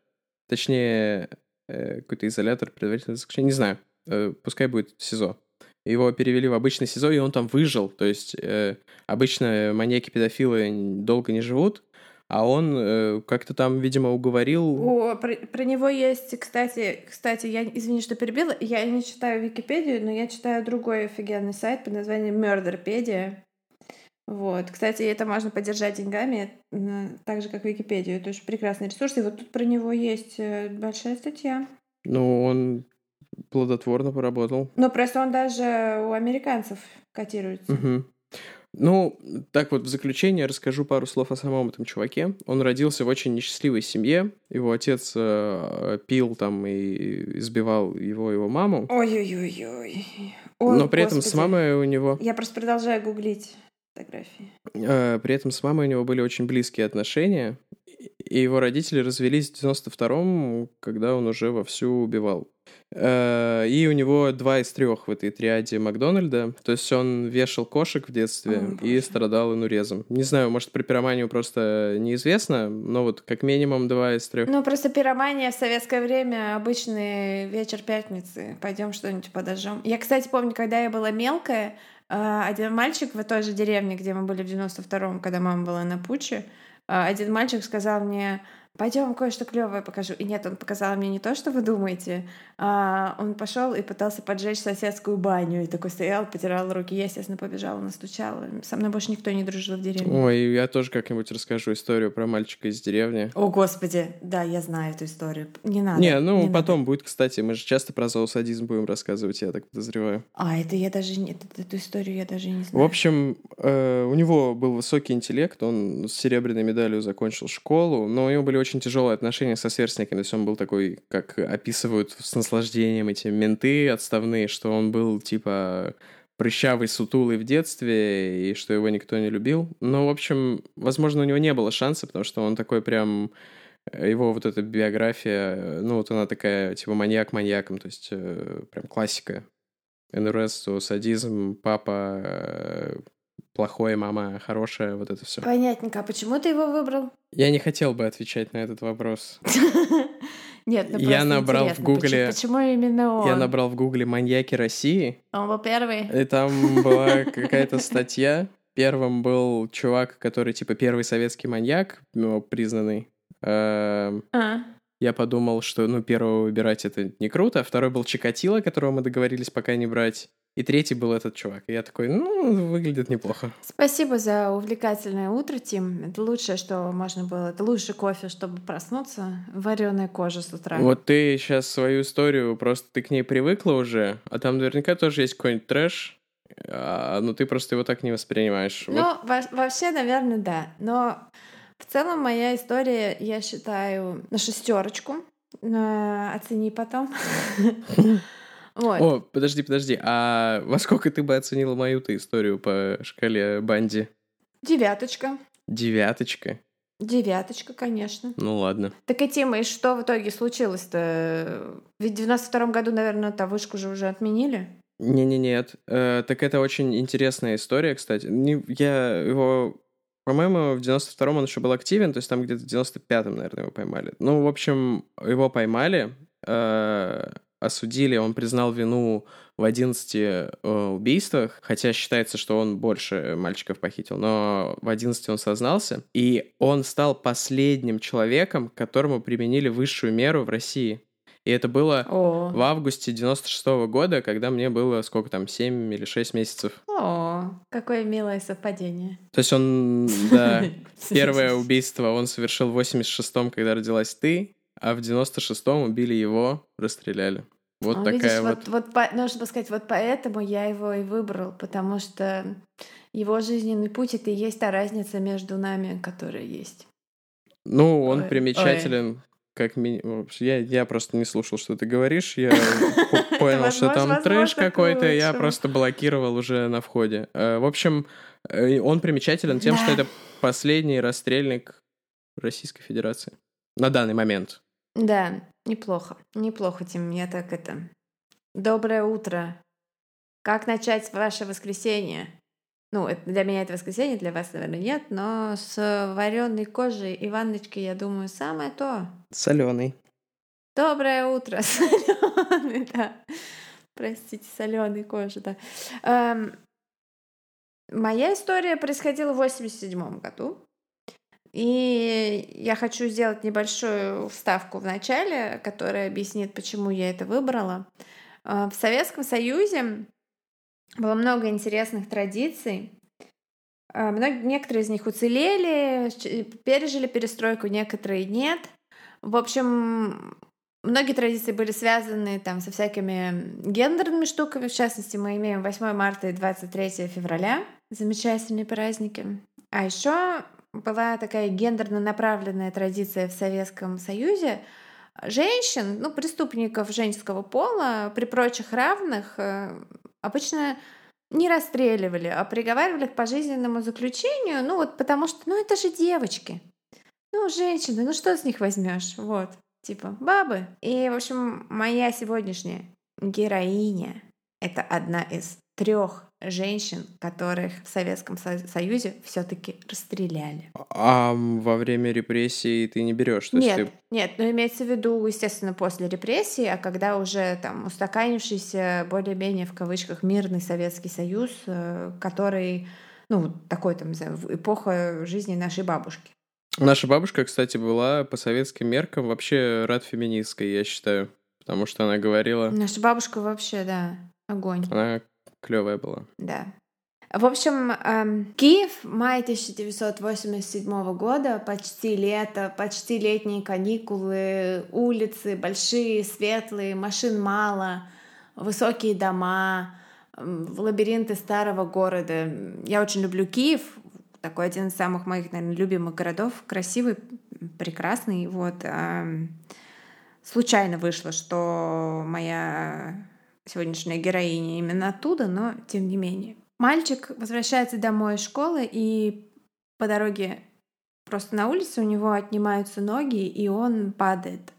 точнее, э, какой-то изолятор предварительного заключения, не знаю, э, пускай будет СИЗО. Его перевели в обычный СИЗО, и он там выжил. То есть э, обычно маньяки-педофилы долго не живут, а он э, как-то там, видимо, уговорил... О, про, про него есть, кстати, кстати, я извини, что перебила, я не читаю Википедию, но я читаю другой офигенный сайт под названием Murderpedia. Вот, кстати, это можно поддержать деньгами, так же как Википедию. Это очень прекрасный ресурс. И вот тут про него есть э, большая статья. Ну, он плодотворно поработал. Но просто он даже у американцев котируется. Мгм. Ну, так вот, в заключение расскажу пару слов о самом этом чуваке. Он родился в очень несчастливой семье. Его отец э, пил там и избивал его его маму. Ой-ой-ой-ой. Ой, Но при этом с господи. мамой у него... Я просто продолжаю гуглить фотографии. э, при этом с мамой у него были очень близкие отношения. И его родители развелись в 92-м, когда он уже вовсю убивал. Э, И у него два из трех в этой триаде Макдональда. То есть он вешал кошек в детстве О, и страдал инурезом. Не знаю, может, про пироманию просто неизвестно, но вот как минимум два из трех. Ну, просто пиромания в советское время обычный вечер пятницы. Пойдем что-нибудь подожжем. Я, кстати, помню, когда я была мелкая, э, один мальчик в той же деревне, где мы были в 92-м, когда мама была на пуче, один мальчик сказал мне, пойдем кое-что клевое покажу. И нет, он показал мне не то, что вы думаете, а он пошел и пытался поджечь соседскую баню. И такой стоял, потирал руки. Я, естественно, побежала, настучала. Со мной больше никто не дружил в деревне. Ой, я тоже как-нибудь расскажу историю про мальчика из деревни. О, господи, да, я знаю эту историю. Не надо. не, ну не надо. потом будет, кстати, мы же часто про зоосадизм будем рассказывать, я так подозреваю. А, это я даже не... эту историю я даже не В знаю. общем, э, у него был высокий интеллект, он с серебряной медалью закончил школу, но у него были очень тяжелые отношения со сверстниками. То есть он был такой, как описывают с наслаждением эти менты отставные, что он был типа прыщавый, сутулый в детстве, и что его никто не любил. Но, в общем, возможно, у него не было шанса, потому что он такой прям... э, Его вот эта биография, э, ну, вот она такая, типа, маньяк маньяком, то есть э, прям классика. НРС, садизм, папа плохой, мама хорошая, вот это все. Понятненько. А почему ты его выбрал? Я не хотел бы отвечать на этот вопрос. Нет, ну Я набрал в Гугле- Почему, именно он? Я набрал в гугле «маньяки России», Он был первый? и там была какая-то статья. Первым был чувак, который типа первый советский маньяк, ну, признанный. Эм, А, Я подумал, что, ну, первого выбирать это не круто. Второй был Чикатило, которого мы договорились пока не брать. И третий был этот чувак. И я такой, ну, выглядит неплохо. Спасибо за увлекательное утро, Тим. Это лучшее, что можно было. Это лучший кофе, чтобы проснуться. Вареная кожа с утра. Вот ты сейчас свою историю, просто ты к ней привыкла уже, а там наверняка тоже есть какой-нибудь трэш, а, но ты просто его так не воспринимаешь. Ну, вот. во- вообще, наверное, да. Но в целом моя история, я считаю, на шестерочку. Оцени потом. Вот. О, подожди, подожди. А во сколько ты бы оценила мою-то историю по шкале Банди? Девяточка. Девяточка? Девяточка, конечно. Ну ладно. Так и Тима, и что в итоге случилось-то? Ведь в 92 году, наверное, эту вышку же уже отменили. Не-не-нет. Э, так это очень интересная история, кстати. Не, я его... По-моему, в 92-м он еще был активен, то есть там где-то в 95-м, наверное, его поймали. Ну, в общем, его поймали, э, осудили, он признал вину в 11 э, убийствах, хотя считается, что он больше мальчиков похитил, но в 11 он сознался, и он стал последним человеком, которому применили высшую меру в России. И это было О. в августе 96 -го года, когда мне было сколько там, 7 или 6 месяцев. О, какое милое совпадение. То есть он, да, первое убийство он совершил в 86-м, когда родилась ты, а в 96-м убили его, расстреляли. Вот а, такая видишь, вот... вот, вот нужно сказать, вот поэтому я его и выбрал, потому что его жизненный путь — это и есть та разница между нами, которая есть. Ну, он ой, примечателен, ой. как минимум. Я, я просто не слушал, что ты говоришь. Я понял, что там трэш какой-то, я просто блокировал уже на входе. Э, в общем, э, он примечателен тем, что это последний расстрельник Российской Федерации на данный момент. Да, неплохо. Неплохо, Тим. Я так это... Доброе утро. Как начать ваше воскресенье? Ну, для меня это воскресенье, для вас, наверное, нет, но с вареной кожей и ванночкой, я думаю, самое то. Соленый. Доброе утро, соленый, да. Простите, соленый кожа, да. Эм, моя история происходила в 87 году. И я хочу сделать небольшую вставку в начале, которая объяснит, почему я это выбрала. А, в Советском Союзе было много интересных традиций. А, некоторые из них уцелели, пережили перестройку, некоторые нет. В общем, многие традиции были связаны там со всякими гендерными штуками. В частности, мы имеем 8 марта и 23 февраля. Замечательные праздники. А еще была такая гендерно направленная традиция в Советском Союзе, женщин, ну, преступников женского пола при прочих равных э, обычно не расстреливали, а приговаривали к пожизненному заключению, ну вот потому что, ну это же девочки, ну женщины, ну что с них возьмешь, вот, типа бабы. И, в общем, моя сегодняшняя героиня — это одна из трех женщин, которых в Советском Союзе все-таки расстреляли. А во время репрессий ты не берешь? Нет, ты... нет, но имеется в виду, естественно, после репрессий, а когда уже там устаканившийся более-менее в кавычках мирный Советский Союз, э, который, ну, такой там, эпоха жизни нашей бабушки. Наша бабушка, кстати, была по советским меркам вообще рад феминистской, я считаю. Потому что она говорила... Наша бабушка вообще, да, огонь. Она клевая была. Да. В общем, эм, Киев, май 1987 года, почти лето, почти летние каникулы, улицы большие, светлые, машин мало, высокие дома, лабиринты старого города. Я очень люблю Киев, такой один из самых моих, наверное, любимых городов, красивый, прекрасный. Вот. Эм, случайно вышло, что моя сегодняшняя героиня именно оттуда, но тем не менее. Мальчик возвращается домой из школы, и по дороге просто на улице у него отнимаются ноги, и он падает.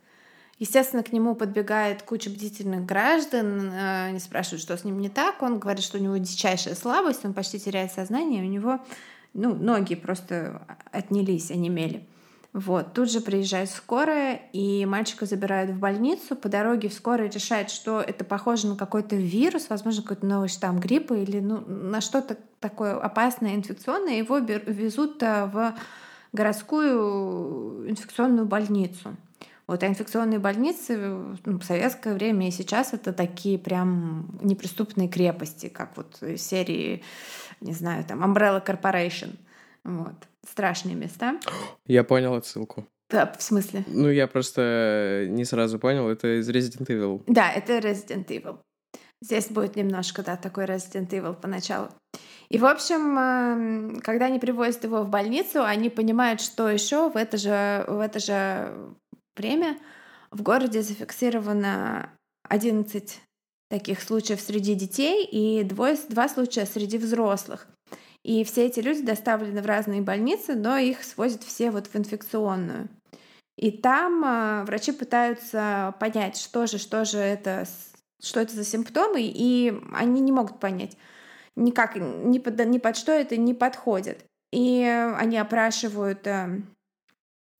Естественно, к нему подбегает куча бдительных граждан, э, они спрашивают, что с ним не так. Он говорит, что у него дичайшая слабость, он почти теряет сознание, у него ну, ноги просто отнялись, онемели. Вот, тут же приезжает скорая, и мальчика забирают в больницу. По дороге в скорой решает, что это похоже на какой-то вирус, возможно, какой-то новый штамм гриппа или ну, на что-то такое опасное, инфекционное. Его везут э, в городскую инфекционную больницу. Вот а инфекционные больницы ну, в советское время и сейчас это такие прям неприступные крепости, как вот серии, не знаю, там Umbrella Corporation. Вот. Страшные места. Я понял отсылку. Да, в смысле? Ну, я просто не сразу понял, это из Resident Evil. Да, это Resident Evil. Здесь будет немножко, да, такой Resident Evil поначалу. И, в общем, эм, когда они привозят его в больницу, они понимают, что еще в это же, в это же время в городе зафиксировано 11 таких случаев среди детей и двое, два случая среди взрослых. И все эти люди доставлены в разные больницы, но их свозят все вот в инфекционную. И там э, врачи пытаются понять, что же, что же это, что это за симптомы, и они не могут понять никак, ни под, ни под что это не подходит. И они опрашивают э,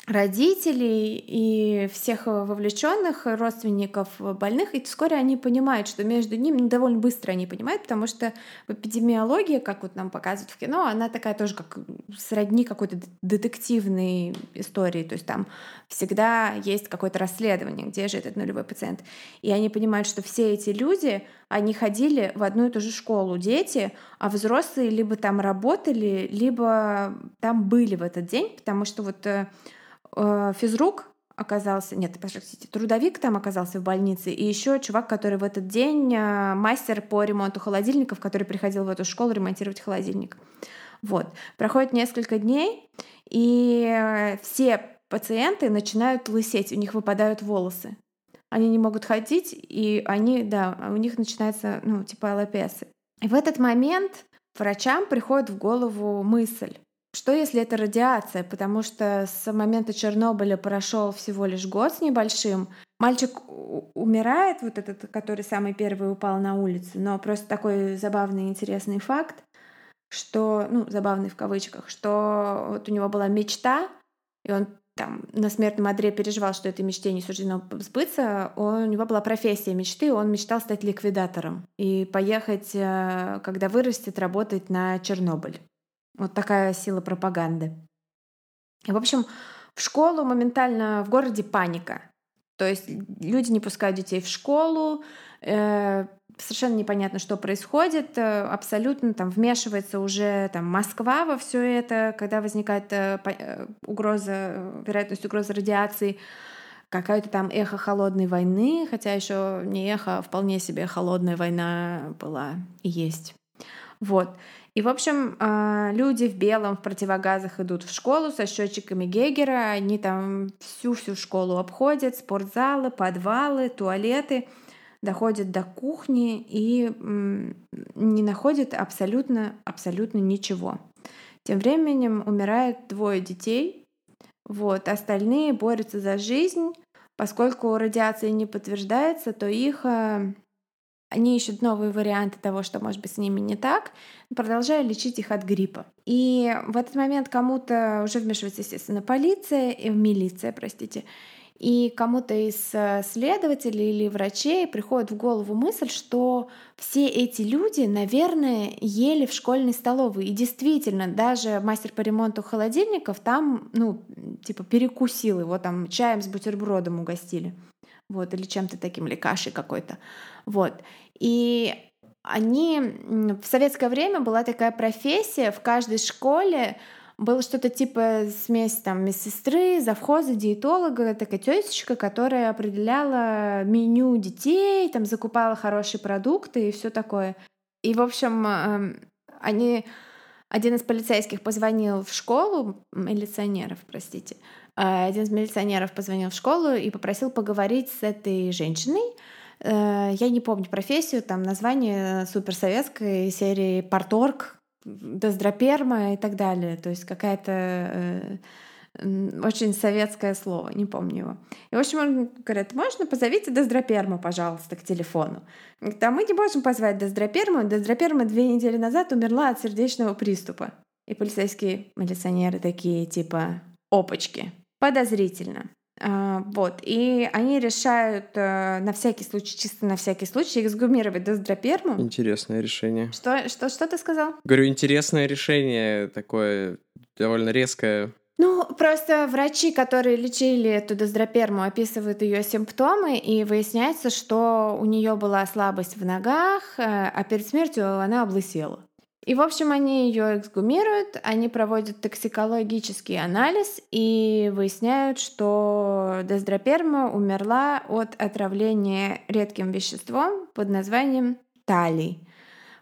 родителей и всех вовлеченных родственников больных, и вскоре они понимают, что между ними ну, довольно быстро они понимают, потому что в эпидемиологии, как вот нам показывают в кино, она такая тоже как сродни какой-то детективной истории, то есть там всегда есть какое-то расследование, где же этот нулевой пациент. И они понимают, что все эти люди, они ходили в одну и ту же школу, дети, а взрослые либо там работали, либо там были в этот день, потому что вот Э, физрук оказался, нет, простите, трудовик там оказался в больнице, и еще чувак, который в этот день э, мастер по ремонту холодильников, который приходил в эту школу ремонтировать холодильник. Вот. Проходит несколько дней, и все пациенты начинают лысеть, у них выпадают волосы. Они не могут ходить, и они, да, у них начинается, ну, типа аллопесы. И в этот момент врачам приходит в голову мысль, что если это радиация? Потому что с момента Чернобыля прошел всего лишь год с небольшим. Мальчик умирает, вот этот, который самый первый упал на улицу, но просто такой забавный интересный факт, что, ну, забавный в кавычках, что вот у него была мечта, и он там на смертном одре переживал, что этой мечте не суждено сбыться, он, у него была профессия мечты, он мечтал стать ликвидатором и поехать, э, когда вырастет, работать на Чернобыль. Вот такая сила пропаганды. И, в общем, в школу моментально в городе паника. То есть люди не пускают детей в школу, э, совершенно непонятно, что происходит, э, абсолютно там вмешивается уже там Москва во все это, когда возникает э, э угроза, вероятность угрозы радиации, какая-то там эхо холодной войны, хотя еще не эхо, а вполне себе холодная война была и есть. Вот. И, в общем, а, люди в белом, в противогазах идут в школу со счетчиками Гегера. Они там всю-всю школу обходят, спортзалы, подвалы, туалеты, доходят до кухни и не находят абсолютно, абсолютно ничего. Тем временем умирает двое детей. Вот. Остальные борются за жизнь. Поскольку радиация не подтверждается, то их а, они ищут новые варианты того, что может быть с ними не так, продолжая лечить их от гриппа. И в этот момент кому-то уже вмешивается, естественно, полиция, и милиция, простите, и кому-то из э, следователей или врачей приходит в голову мысль, что все эти люди, наверное, ели в школьной столовой. И действительно, даже мастер по ремонту холодильников там, ну, типа перекусил его, там чаем с бутербродом угостили вот, или чем-то таким, или кашей какой-то, вот. И они в советское время была такая профессия в каждой школе было что-то типа смесь там медсестры, завхоза, диетолога, такая тетечка, которая определяла меню детей, там закупала хорошие продукты и все такое. И, в общем, эм, они один из полицейских позвонил в школу, милиционеров, простите, один из милиционеров позвонил в школу и попросил поговорить с этой женщиной. Э, я не помню профессию, там название суперсоветской серии «Порторг», «Дездроперма» и так далее. То есть какая-то э, очень советское слово, не помню его. И, в общем, он говорит, можно позовите Дездроперму, пожалуйста, к телефону. Говорит, мы не можем позвать Дездроперму. Дездроперма две недели назад умерла от сердечного приступа. И полицейские милиционеры такие, типа, опачки, подозрительно. А, вот, и они решают э, на всякий случай, чисто на всякий случай, эксгумировать доздроперму. Интересное решение. Что, что, что ты сказал? Говорю, интересное решение такое, довольно резкое. Ну, просто врачи, которые лечили эту дездроперму, описывают ее симптомы, и выясняется, что у нее была слабость в ногах, э, а перед смертью она облысела. И, в общем, они ее эксгумируют, они проводят токсикологический анализ и выясняют, что дездроперма умерла от отравления редким веществом под названием талий.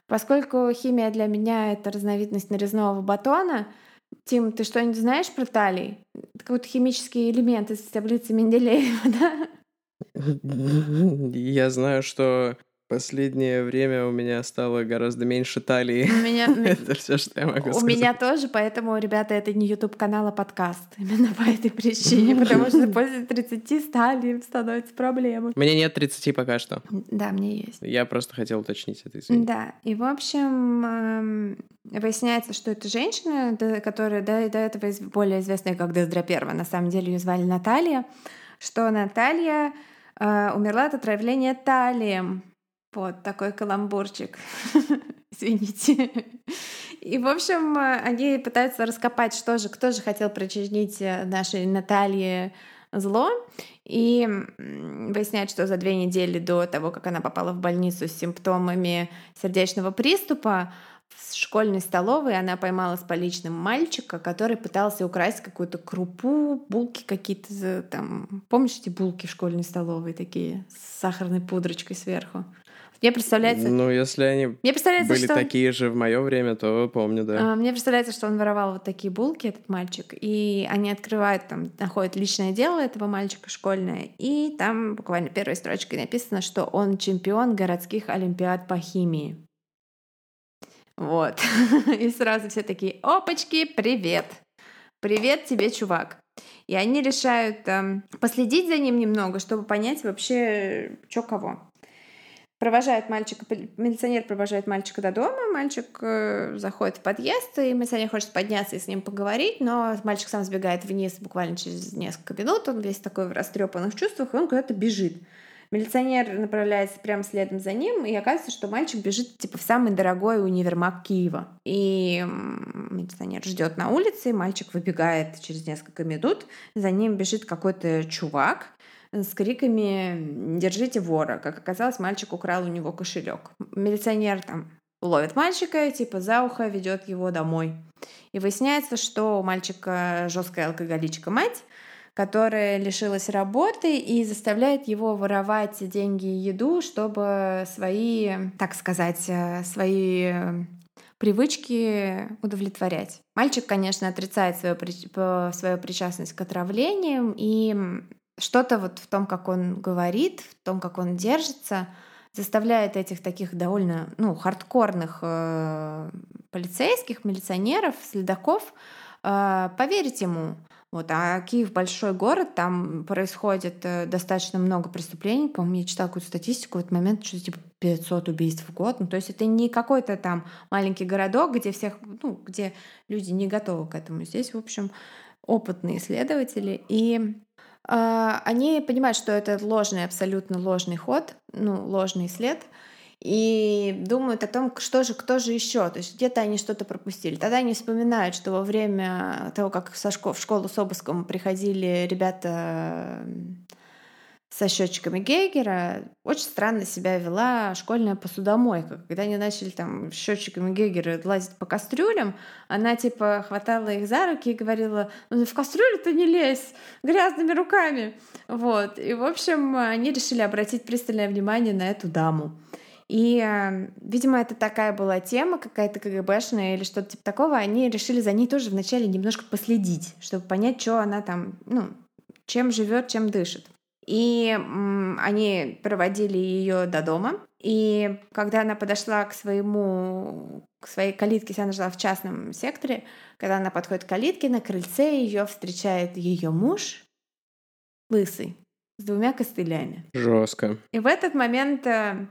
Поскольку химия для меня — это разновидность нарезного батона, Тим, ты что-нибудь знаешь про талий? Какой-то химический элемент из таблицы Менделеева, да? Я знаю, что Последнее время у меня стало гораздо меньше талии. У меня... это все, что я могу у сказать. У меня тоже, поэтому, ребята, это не YouTube канал, а подкаст. Именно по этой причине, потому что после 30 с талией становится проблемой. Мне нет 30 пока что. Да, мне есть. Я просто хотел уточнить это, извини. Да, и, в общем, эм, выясняется, что это женщина, которая до, до этого более известная как Дездроперва, на самом деле ее звали Наталья, что Наталья э, умерла от отравления талием. Вот такой каламбурчик. Извините. И, в общем, они пытаются раскопать, что же, кто же хотел причинить э, нашей Наталье зло. И выясняют, что за две недели до того, как она попала в больницу с симптомами сердечного приступа, в школьной столовой она поймала с поличным мальчика, который пытался украсть какую-то крупу, булки какие-то там. Помнишь эти булки в школьной столовой такие с сахарной пудрочкой сверху? Мне представляется... Ну, если они мне представляется, были что... такие же в мое время, то помню, да. А, мне представляется, что он воровал вот такие булки, этот мальчик, и они открывают, там, находят личное дело этого мальчика школьное, и там буквально первой строчкой написано, что он чемпион городских олимпиад по химии. Вот. И сразу все такие, опачки, привет. Привет тебе, чувак. И они решают э, последить за ним немного, чтобы понять вообще, что кого. Провожает мальчика, милиционер провожает мальчика до дома, мальчик э, заходит в подъезд, и милиционер хочет подняться и с ним поговорить, но мальчик сам сбегает вниз буквально через несколько минут, он весь такой в растрепанных чувствах, и он куда-то бежит. Милиционер направляется прямо следом за ним, и оказывается, что мальчик бежит типа в самый дорогой универмаг Киева. И милиционер ждет на улице, мальчик выбегает через несколько минут, за ним бежит какой-то чувак, с криками «Держите вора!». Как оказалось, мальчик украл у него кошелек. Милиционер там ловит мальчика, типа за ухо ведет его домой. И выясняется, что у мальчика жесткая алкоголичка мать, которая лишилась работы и заставляет его воровать деньги и еду, чтобы свои, так сказать, э, свои привычки удовлетворять. Мальчик, конечно, отрицает свою, свою причастность к отравлениям и что-то вот в том, как он говорит, в том, как он держится, заставляет этих таких довольно ну, хардкорных э, полицейских, милиционеров, следаков э, поверить ему. Вот, а Киев большой город, там происходит э, достаточно много преступлений. По-моему, я читала какую-то статистику, в этот момент что-то типа 500 убийств в год. Ну, то есть это не какой-то там маленький городок, где всех, ну, где люди не готовы к этому. Здесь, в общем, опытные исследователи. И а, они понимают, что это ложный, абсолютно ложный ход, ну, ложный след, и думают о том, что же, кто же еще, то есть где-то они что-то пропустили. Тогда они вспоминают, что во время того, как со школ, в школу с обыском приходили ребята со счетчиками Гейгера очень странно себя вела школьная посудомойка. Когда они начали там счетчиками Гейгера лазить по кастрюлям, она типа хватала их за руки и говорила, ну в кастрюлю ты не лезь грязными руками. Вот. И, в общем, они решили обратить пристальное внимание на эту даму. И, э, видимо, это такая была тема какая-то КГБшная или что-то типа такого. Они решили за ней тоже вначале немножко последить, чтобы понять, что она там, ну, чем живет, чем дышит. И они проводили ее до дома. И когда она подошла к своему, к своей калитке, если она жила в частном секторе, когда она подходит к калитке, на крыльце ее встречает ее муж, лысый, с двумя костылями. Жестко. И в этот момент э,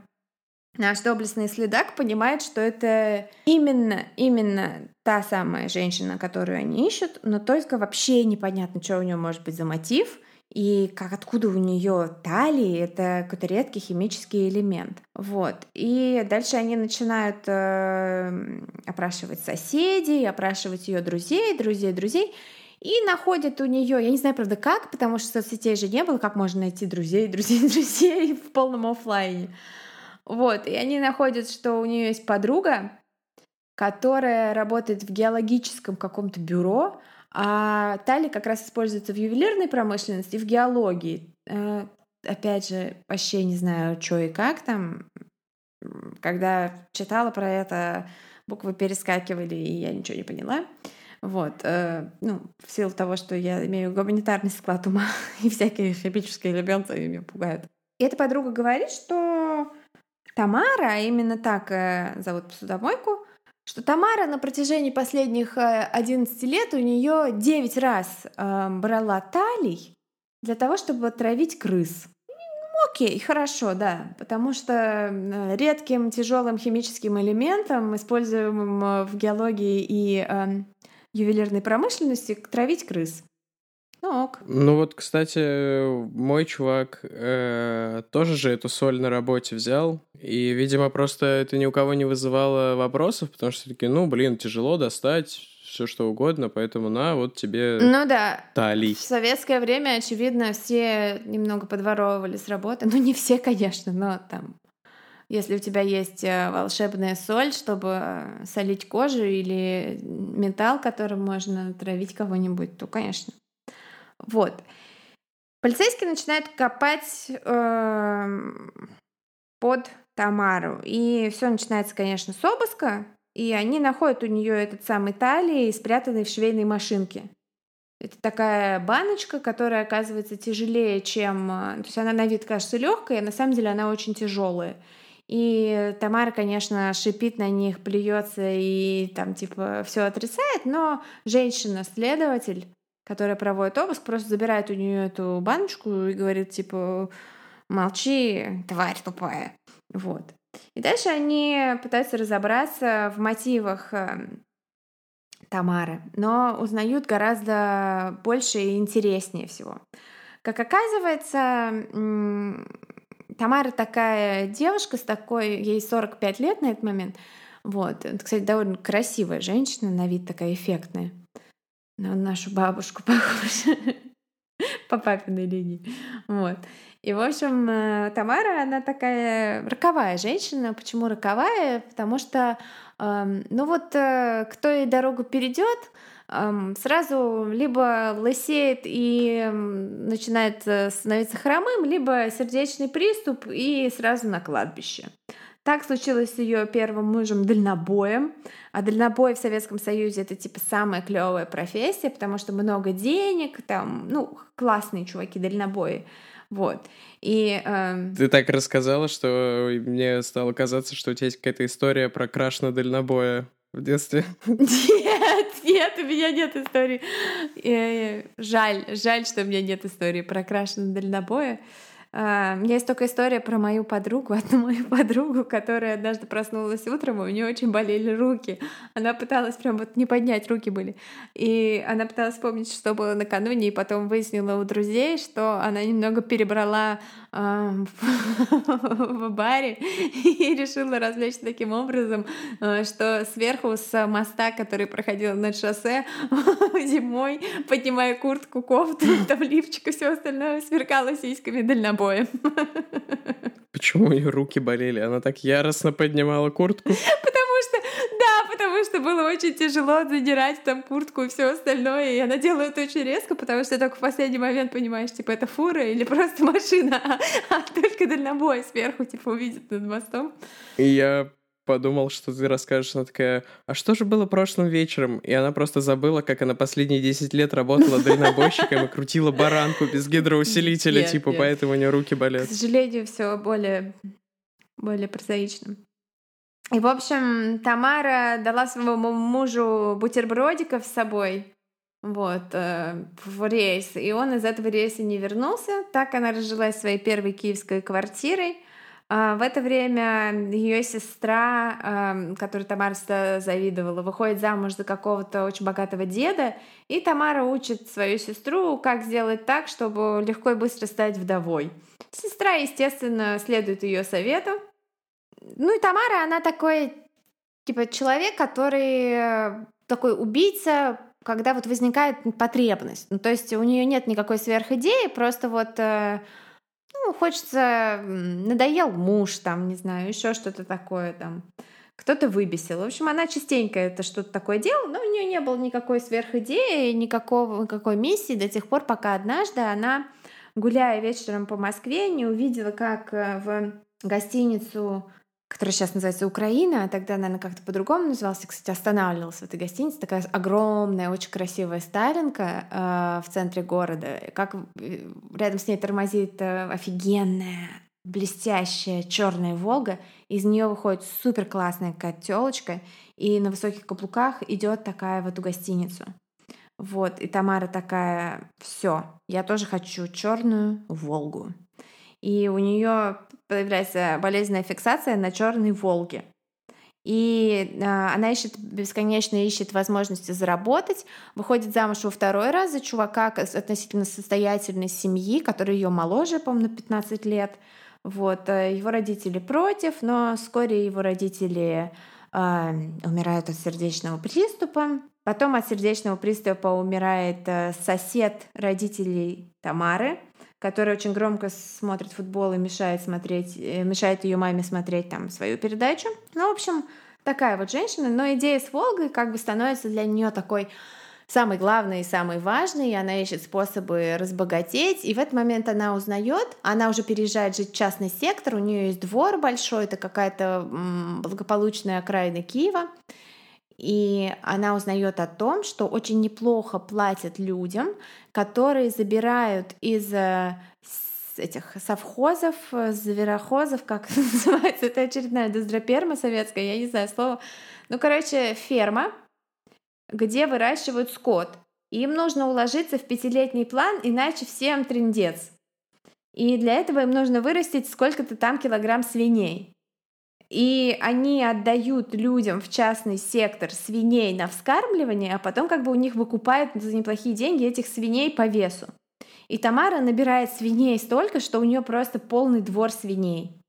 наш доблестный следак понимает, что это именно, именно та самая женщина, которую они ищут, но только вообще непонятно, что у нее может быть за мотив — и как откуда у нее талии, это какой-то редкий химический элемент. Вот. И дальше они начинают э, опрашивать соседей, опрашивать ее друзей, друзей, друзей. и находят у нее, я не знаю, правда, как, потому что соцсетей же не было, как можно найти друзей, друзей, друзей в полном офлайне. Вот, и они находят, что у нее есть подруга, которая работает в геологическом каком-то бюро, а Тали как раз используется в ювелирной промышленности и в геологии. Э, опять же, вообще не знаю, что и как там. Когда читала про это, буквы перескакивали, и я ничего не поняла. Вот, э, ну, в силу того, что я имею гуманитарный склад ума, и всякие химические элементы меня пугают. И эта подруга говорит, что Тамара, а именно так э, зовут посудомойку, что Тамара на протяжении последних 11 э, лет у нее 9 раз э, брала талий для того, чтобы отравить крыс. Окей, хорошо, да, потому что э, редким тяжелым химическим элементом, используемым в геологии и э, ювелирной промышленности, травить крыс. Ну ок. Ну вот, кстати, мой чувак э, тоже же эту соль на работе взял, и, видимо, просто это ни у кого не вызывало вопросов, потому что такие, ну, блин, тяжело достать, все что угодно, поэтому на, вот тебе ну, да. талий. В советское время, очевидно, все немного подворовывали с работы. Ну, не все, конечно, но там если у тебя есть э, волшебная соль, чтобы э, солить кожу или металл, которым можно травить кого-нибудь, то, конечно. Вот. Полицейские начинают копать э, под Тамару. И все начинается, конечно, с обыска. И они находят у нее этот самый талий, спрятанный в швейной машинке. Это такая баночка, которая оказывается тяжелее, чем... Э, то есть она на вид кажется легкой, а на самом деле она очень тяжелая. И Тамара, конечно, шипит на них, плюется и там типа все отрицает, но женщина-следователь, которая проводит обыск, просто забирает у нее эту баночку и говорит типа молчи, тварь тупая. Вот. И дальше они пытаются разобраться в мотивах эм, Тамары, но узнают гораздо больше и интереснее всего. Как оказывается, Тамара такая девушка с такой, ей 45 лет на этот момент. Вот. Кстати, довольно красивая женщина, на вид такая эффектная. На нашу бабушку похожа. По папиной линии. Вот. И, в общем, э, Тамара, она такая роковая женщина. Почему роковая? Потому что, ну вот, э, кто ей дорогу перейдет, сразу либо лысеет и начинает э, становиться хромым, либо сердечный приступ и сразу на кладбище. Так случилось с ее первым мужем дальнобоем. А дальнобой в Советском Союзе это типа самая клевая профессия, потому что много денег, там, ну, классные чуваки дальнобои. Вот. И, э... Ты так рассказала, что мне стало казаться, что у тебя есть какая-то история про краш на дальнобоя в детстве. Нет, нет, у меня нет истории. Э, жаль, жаль, что у меня нет истории про краш на дальнобоя. У меня есть только история про мою подругу, одну мою подругу, которая однажды проснулась утром, и у нее очень болели руки. Она пыталась прям вот не поднять, руки были. И она пыталась вспомнить, что было накануне, и потом выяснила у друзей, что она немного перебрала uh, в баре и решила развлечься таким образом, uh, что сверху с моста, который проходил над шоссе зимой, поднимая куртку, кофту, там лифчик и все остальное, сверкала сиськами дальнобойными обоим. Почему ее руки болели? Она так яростно поднимала куртку. Потому что, да, потому что было очень тяжело задирать там куртку и все остальное. И она делала это очень резко, потому что только в последний момент понимаешь, типа, это фура или просто машина, а, а только дальнобой сверху, типа, увидит над мостом. И я подумал, что ты расскажешь. Она такая, а что же было прошлым вечером? И она просто забыла, как она последние 10 лет работала дальнобойщиком и крутила баранку без гидроусилителя, нет, типа, нет. поэтому у нее руки болят. К сожалению, все более, более прозаично. И, в общем, Тамара дала своему мужу бутербродиков с собой, вот, э, в рейс, и он из этого рейса не вернулся. Так она разжилась своей первой киевской квартирой — в это время ее сестра, которой Тамара завидовала, выходит замуж за какого-то очень богатого деда, и Тамара учит свою сестру, как сделать так, чтобы легко и быстро стать вдовой. Сестра, естественно, следует ее совету. Ну и Тамара, она такой, типа, человек, который э, такой убийца, когда вот возникает потребность. Ну, то есть у нее нет никакой сверхидеи, просто вот э, ну, хочется, надоел муж, там, не знаю, еще что-то такое там. Кто-то выбесил. В общем, она частенько это что-то такое делала, но у нее не было никакой сверхидеи, никакого, никакой миссии до тех пор, пока однажды она, гуляя вечером по Москве, не увидела, как э, в гостиницу которая сейчас называется Украина, а тогда, наверное, как-то по-другому назывался. Кстати, останавливалась в этой гостинице. Такая огромная, очень красивая Сталинка э, в центре города. Как э, рядом с ней тормозит э, офигенная, блестящая черная Волга. Из нее выходит супер классная какая-то и на высоких каблуках идет такая в эту гостиницу. Вот, и Тамара такая, все, я тоже хочу черную Волгу. И у нее появляется болезненная фиксация на черной Волге. И э, она ищет, бесконечно ищет возможности заработать, выходит замуж во второй раз за чувака относительно состоятельной семьи, который ее моложе, по-моему, на 15 лет. Вот. Э, его родители против, но вскоре его родители э, умирают от сердечного приступа. Потом от сердечного приступа умирает э, сосед родителей Тамары, который очень громко смотрит футбол и мешает смотреть, э, мешает ее маме смотреть там свою передачу. Ну, в общем, такая вот женщина, но идея с Волгой как бы становится для нее такой самый главный и самый важный, и она ищет способы разбогатеть, и в этот момент она узнает, она уже переезжает жить в частный сектор, у нее есть двор большой, это какая-то благополучная окраина Киева, и она узнает о том, что очень неплохо платят людям, которые забирают из э, этих совхозов, зверохозов, как называется, это очередная дездроперма советская, я не знаю слово. Ну, короче, ферма, где выращивают скот. Им нужно уложиться в пятилетний план, иначе всем трендец. И для этого им нужно вырастить сколько-то там килограмм свиней и они отдают людям в частный сектор свиней на вскармливание, а потом как бы у них выкупают за неплохие деньги этих свиней по весу. И Тамара набирает свиней столько, что у нее просто полный двор свиней.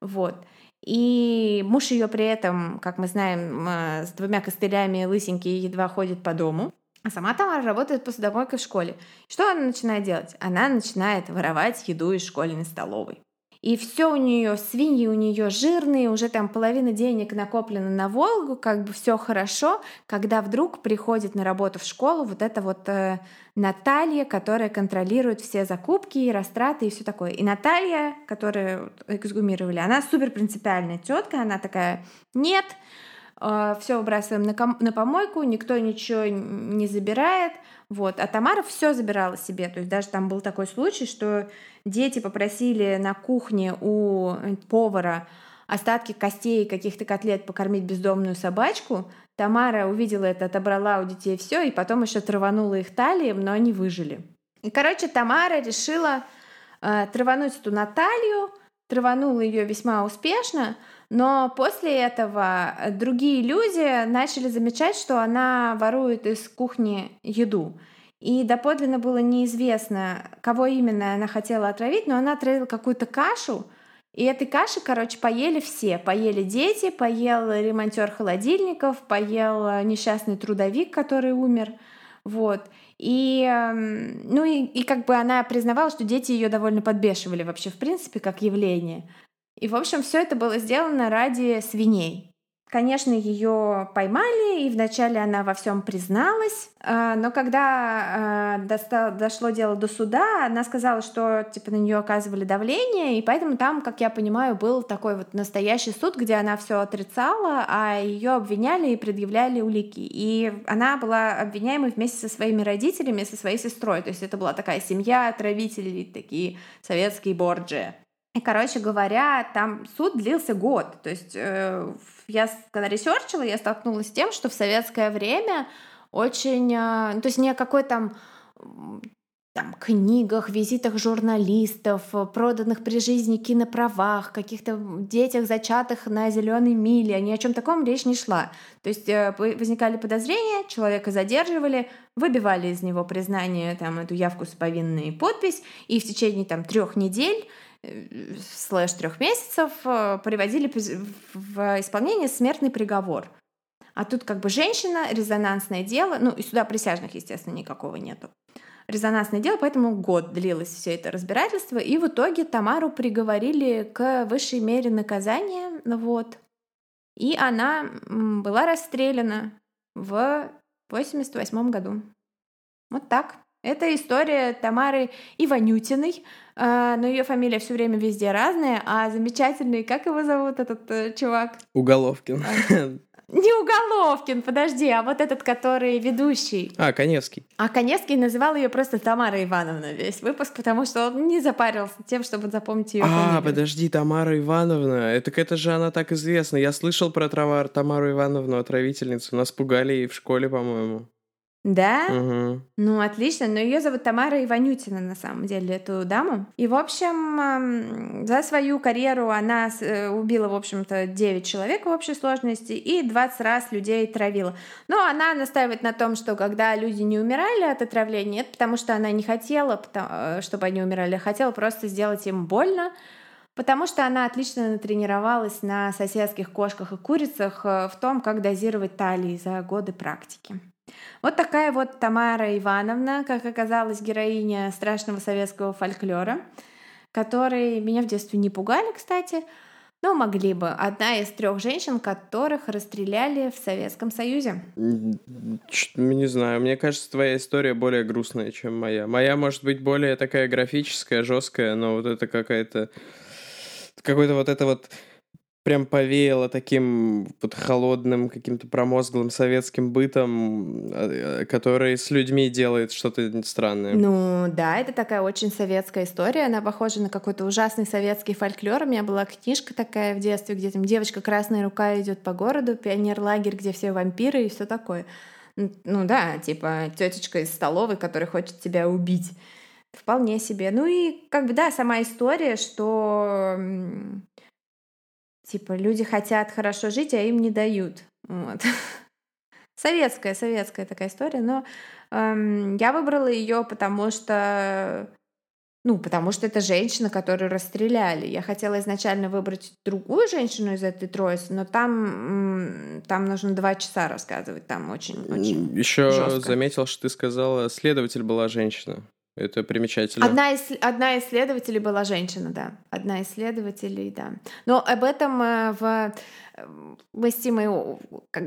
Вот. И муж ее при этом, как мы знаем, э, с двумя костылями лысенький едва ходит по дому. А сама Тамара работает посудомойкой в школе. Что она начинает делать? Она начинает воровать еду из школьной столовой и все у нее, свиньи у нее жирные, уже там половина денег накоплена на Волгу, как бы все хорошо, когда вдруг приходит на работу в школу вот эта вот э, Наталья, которая контролирует все закупки и растраты и все такое. И Наталья, которую эксгумировали, она супер принципиальная тетка, она такая, нет, э, все выбрасываем на, на помойку, никто ничего не забирает, вот. А Тамара все забирала себе. То есть даже там был такой случай, что дети попросили на кухне у повара остатки костей каких-то котлет покормить бездомную собачку. Тамара увидела это, отобрала у детей все, и потом еще траванула их талием, но они выжили. И, короче, Тамара решила э, травануть эту Наталью, траванула ее весьма успешно, но после этого другие люди начали замечать, что она ворует из кухни еду. И доподлинно было неизвестно, кого именно она хотела отравить, но она отравила какую-то кашу, и этой каши, короче, поели все. Поели дети, поел ремонтер холодильников, поел несчастный трудовик, который умер. Вот. И, эм, ну и, и как бы она признавала, что дети ее довольно подбешивали вообще, в принципе, как явление. И, в общем, все это было сделано ради свиней. Конечно, ее поймали, и вначале она во всем призналась, а, но когда а, дошло дело до суда, она сказала, что типа на нее оказывали давление, и поэтому там, как я понимаю, был такой вот настоящий суд, где она все отрицала, а ее обвиняли и предъявляли улики. И она была обвиняемой вместе со своими родителями, со своей сестрой. То есть это была такая семья отравителей, такие советские борджи. И, короче говоря, там суд длился год. То есть э, я, когда ресерчила, я столкнулась с тем, что в советское время очень... Э, то есть не какой там там, книгах, визитах журналистов, проданных при жизни киноправах, каких-то детях, зачатых на зеленой миле. Ни о чем таком речь не шла. То есть э, возникали подозрения, человека задерживали, выбивали из него признание, там, эту явку с повинной подпись, и в течение там трех недель слэш трех месяцев э, приводили в исполнение смертный приговор. А тут как бы женщина, резонансное дело, ну и сюда присяжных, естественно, никакого нету. Резонансное дело, поэтому год длилось все это разбирательство, и в итоге Тамару приговорили к высшей мере наказания, вот. И она была расстреляна в 88 году. Вот так. Это история Тамары Иванютиной, а, но ее фамилия все время везде разная, а замечательный, как его зовут этот э, чувак? Уголовкин. А, не Уголовкин, подожди, а вот этот, который ведущий. А, Коневский. А Коневский называл ее просто Тамара Ивановна весь выпуск, потому что он не запарился тем, чтобы запомнить ее. А, подожди, Тамара Ивановна. Это, это же она так известна. Я слышал про Тамару Ивановну, отравительницу. Нас пугали и в школе, по-моему. Да? Угу. Ну, отлично. Но ее зовут Тамара Иванютина, на самом деле, эту даму. И, в общем, за свою карьеру она э, убила, в общем-то, 9 человек в общей сложности и 20 раз людей травила. Но она настаивает на том, что когда люди не умирали от отравления, это потому что она не хотела, э, чтобы они умирали, а хотела просто сделать им больно, потому что она отлично натренировалась на соседских кошках и курицах э, в том, как дозировать талии за годы практики. Вот такая вот Тамара Ивановна, как оказалась, героиня страшного советского фольклора, которые меня в детстве не пугали, кстати, но могли бы. Одна из трех женщин, которых расстреляли в Советском Союзе. Не знаю, мне кажется, твоя история более грустная, чем моя. Моя может быть более такая графическая, жесткая, но вот это какая-то какой-то вот это вот прям повеяло таким вот холодным, каким-то промозглым советским бытом, а, который с людьми делает что-то странное. Ну да, это такая очень советская история. Она похожа на какой-то ужасный советский фольклор. У меня была книжка такая в детстве, где там девочка красная рука идет по городу, пионер-лагерь, где все вампиры и все такое. Ну да, типа тетечка из столовой, которая хочет тебя убить. Вполне себе. Ну и как бы да, сама история, что Типа люди хотят хорошо жить, а им не дают. Вот. Советская, советская такая история, но эм, я выбрала ее, потому что ну, потому что это женщина, которую расстреляли. Я хотела изначально выбрать другую женщину из этой троицы, но там, там нужно два часа рассказывать, там очень, очень Еще жестко. заметил, что ты сказала, следователь была женщина. Это примечательно. Одна из, одна из следователей была женщина, да. Одна из следователей, да. Но об этом э, в... Э, мы как,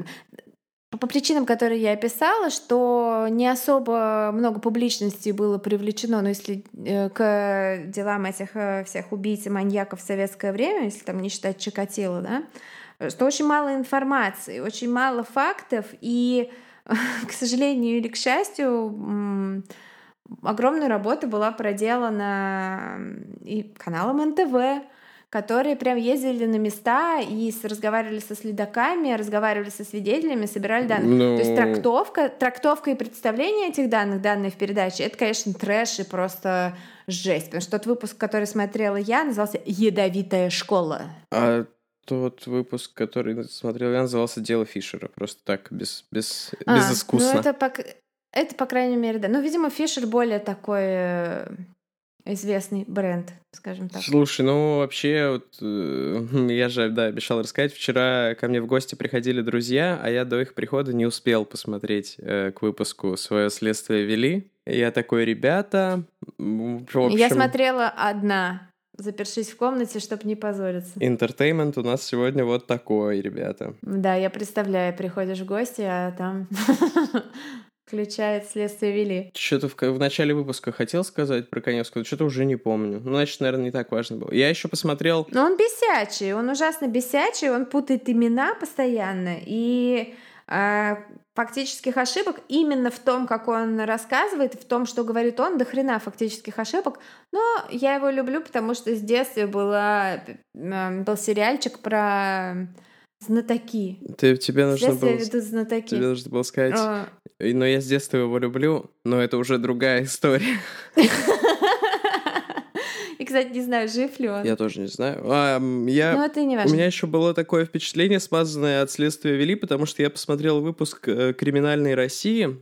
по причинам, которые я описала, что не особо много публичности было привлечено, но если э, к делам этих всех убийц и маньяков в советское время, если там не считать Чикатило, да, что очень мало информации, очень мало фактов, и, к сожалению или к счастью, огромная работа была проделана и каналом НТВ, которые прям ездили на места и разговаривали со следаками, разговаривали со свидетелями, собирали данные. Ну... То есть трактовка, трактовка и представление этих данных, данные в передаче, это, конечно, трэш и просто жесть. Потому что тот выпуск, который смотрела я, назывался «Ядовитая школа». А тот выпуск, который смотрел я, назывался «Дело Фишера». Просто так, без, без, а, безыскусно. Ну, это, это, по крайней мере, да. Ну, видимо, Фишер более такой э, известный бренд, скажем так. Слушай, ну вообще, вот, э, я же, да, обещал рассказать, вчера ко мне в гости приходили друзья, а я до их прихода не успел посмотреть э, к выпуску «Свое следствие вели». Я такой, ребята, общем... Я смотрела одна, запершись в комнате, чтобы не позориться. Интертеймент у нас сегодня вот такой, ребята. Да, я представляю, приходишь в гости, а там включает следствие вели. Что-то в, в начале выпуска хотел сказать про Коневского, что-то уже не помню. Ну, значит, наверное, не так важно было. Я еще посмотрел... Но он бесячий, он ужасно бесячий, он путает имена постоянно, и э, фактических ошибок именно в том, как он рассказывает, в том, что говорит он, до хрена фактических ошибок. Но я его люблю, потому что с детства была, э, был сериальчик про знатоки. Ты, тебе нужно было... ведут знатоки. Тебе нужно было сказать, а... но я с детства его люблю, но это уже другая история. И, кстати, не знаю, жив ли он. Я тоже не знаю. А, я... Ну, это не важно. У меня еще было такое впечатление, смазанное от следствия вели, потому что я посмотрел выпуск э, «Криминальной России»,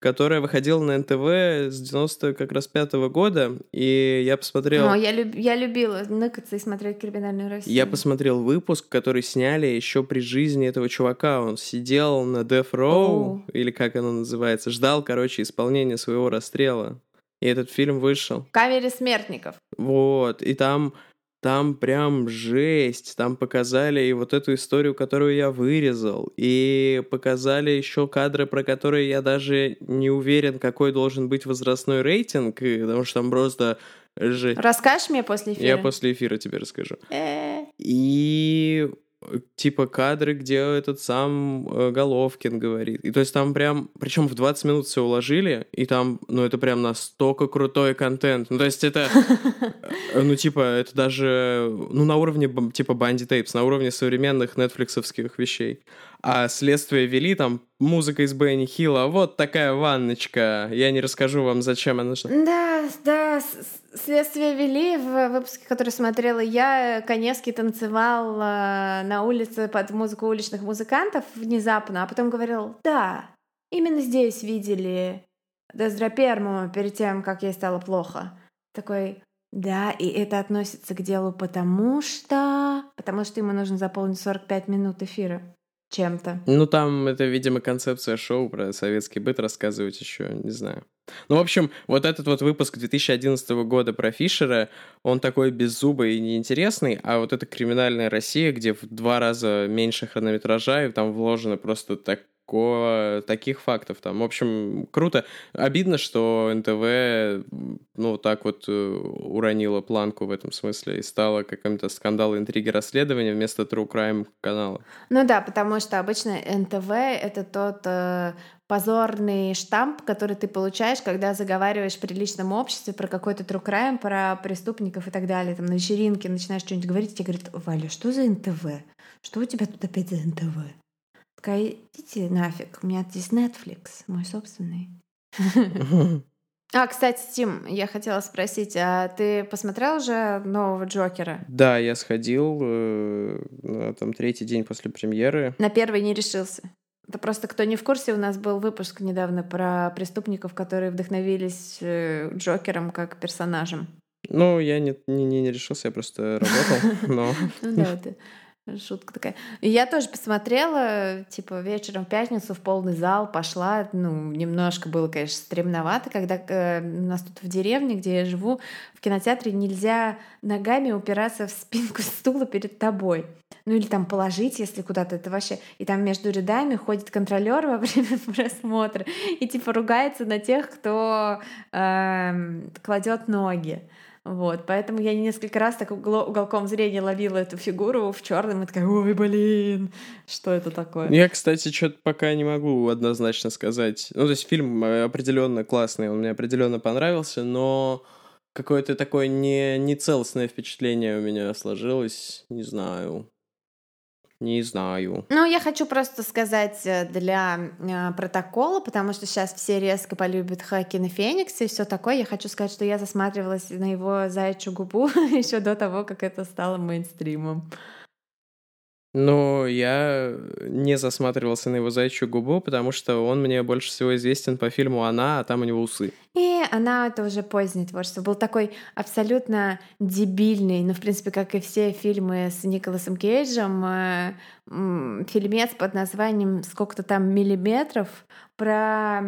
которая выходила на НТВ с 90 как раз пятого года, и я посмотрел... О, я, люб... я любила ныкаться и смотреть «Криминальную Россию». Я посмотрел выпуск, который сняли еще при жизни этого чувака. Он сидел на Death Row, oh. или как оно называется, ждал, короче, исполнения своего расстрела. И этот фильм вышел. В камере смертников. Вот, и там там прям жесть. Там показали и вот эту историю, которую я вырезал, и показали еще кадры, про которые я даже не уверен, какой должен быть возрастной рейтинг, потому что там просто жесть. Расскажешь мне после эфира? Я после эфира тебе расскажу. Э. И типа кадры, где этот сам э, Головкин говорит. И то есть там прям, причем в 20 минут все уложили, и там, ну это прям настолько крутой контент. Ну то есть это, э, ну типа, это даже, ну на уровне типа Банди Тейпс, на уровне современных нетфликсовских вещей. А следствие вели там музыка из Бенни Хилла, вот такая ванночка. Я не расскажу вам, зачем она нужна. Да, да, следствие вели в выпуске, который смотрела я. Коневский танцевал э, на улице под музыку уличных музыкантов внезапно, а потом говорил, да, именно здесь видели Дездроперму перед тем, как ей стало плохо. Такой, да, и это относится к делу потому что... Потому что ему нужно заполнить 45 минут эфира чем-то. Ну, там это, видимо, концепция шоу про советский быт рассказывать еще, не знаю. Ну, в общем, вот этот вот выпуск 2011 года про Фишера, он такой беззубый и неинтересный, а вот эта криминальная Россия, где в два раза меньше хронометража, и там вложено просто так такого, таких фактов там. В общем, круто. Обидно, что НТВ, ну, так вот э, уронила планку в этом смысле и стала каким-то скандал, интриги, расследования вместо True Crime канала. Ну да, потому что обычно НТВ — это тот э, позорный штамп, который ты получаешь, когда заговариваешь в приличном обществе про какой-то true crime, про преступников и так далее. Там на вечеринке начинаешь что-нибудь говорить, тебе говорят, Валя, что за НТВ? Что у тебя тут опять за НТВ? Такая, идите нафиг, у меня здесь Netflix, мой собственный. А, кстати, Тим, я хотела спросить, а ты посмотрел уже нового Джокера? Да, я сходил э, на там третий день после премьеры. На первый не решился. Это просто кто не в курсе, у нас был выпуск недавно про преступников, которые вдохновились э, Джокером как персонажем. Ну, я не, не, не решился, я просто работал, но... Ну да, это Шутка такая. Я тоже посмотрела, типа, вечером в пятницу в полный зал пошла. Ну, немножко было, конечно, стремновато, когда э, у нас тут в деревне, где я живу, в кинотеатре нельзя ногами упираться в спинку стула перед тобой. Ну или там положить, если куда-то это вообще. И там между рядами ходит контролер во время просмотра и типа ругается на тех, кто э, кладет ноги. Вот, поэтому я несколько раз так уголком зрения ловила эту фигуру в черном и такая, ой, блин, что это такое? Я, кстати, что-то пока не могу однозначно сказать. Ну, то есть фильм э, определенно классный, он мне определенно понравился, но какое-то такое не, не целостное впечатление у меня сложилось, не знаю. Не знаю. Ну, я хочу просто сказать э, для э, протокола, потому что сейчас все резко полюбят Хакина Феникса и все такое. Я хочу сказать, что я засматривалась на его заячью губу еще до того, как это стало мейнстримом. Но я не засматривался на его зайчью губу, потому что он мне больше всего известен по фильму «Она», а там у него усы. И «Она» — это уже позднее творчество. Был такой абсолютно дебильный, ну, в принципе, как и все фильмы с Николасом Кейджем, э, фильмец под названием «Сколько-то там миллиметров», про,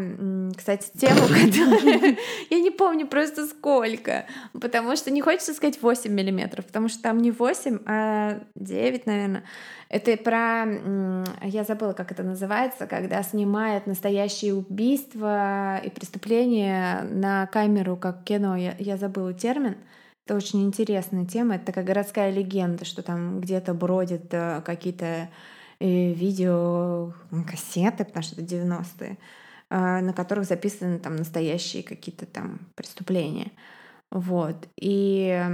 кстати, тему, которая... Я не помню просто сколько, потому что не хочется сказать 8 миллиметров, потому что там не 8, а 9, наверное. Это про... Я забыла, как это называется, когда снимают настоящие убийства и преступления на камеру, как кино. Я, я забыла термин. Это очень интересная тема. Это такая городская легенда, что там где-то бродят э, какие-то э, видео, кассеты, потому что это 90-е, а, на которых записаны там настоящие какие-то там преступления. Вот. И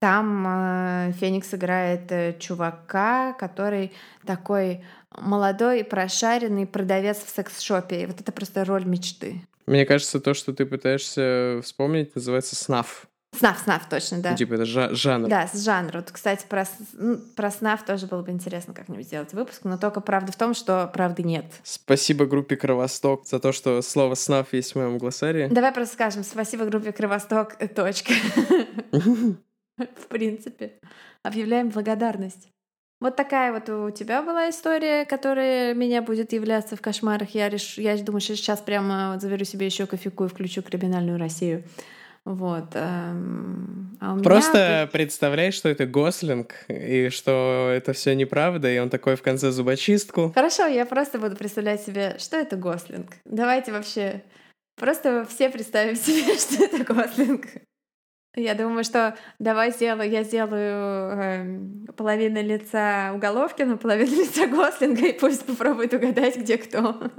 там э, Феникс играет э, чувака, который такой молодой, прошаренный продавец в секс-шопе. И вот это просто роль мечты. Мне кажется, то, что ты пытаешься вспомнить, называется снаф. Снаф, снаф, точно, да. Ну, типа это жа- жанр. Да, с жанра. Вот, кстати, про, ну, про снаф тоже было бы интересно как-нибудь сделать выпуск, но только правда в том, что правды нет. Спасибо группе Кровосток за то, что слово снаф есть в моем глоссарии. Давай просто скажем спасибо группе Кровосток, точка. В принципе. Объявляем благодарность. Вот такая вот у тебя была история, которая меня будет являться в кошмарах. Я, реш... я думаю, что сейчас прямо заберу себе еще кофейку и включу криминальную Россию. Вот. эм, А меня Просто представляй, что это Гослинг, и что это все неправда, и он такой в конце зубочистку. Хорошо, я просто буду представлять себе, что это Гослинг. Давайте вообще просто все представим себе, что это Гослинг. Я думаю, что давай сделаю, я сделаю эм, половину лица у Головкина, половину лица Гослинга, и пусть попробует угадать, где кто.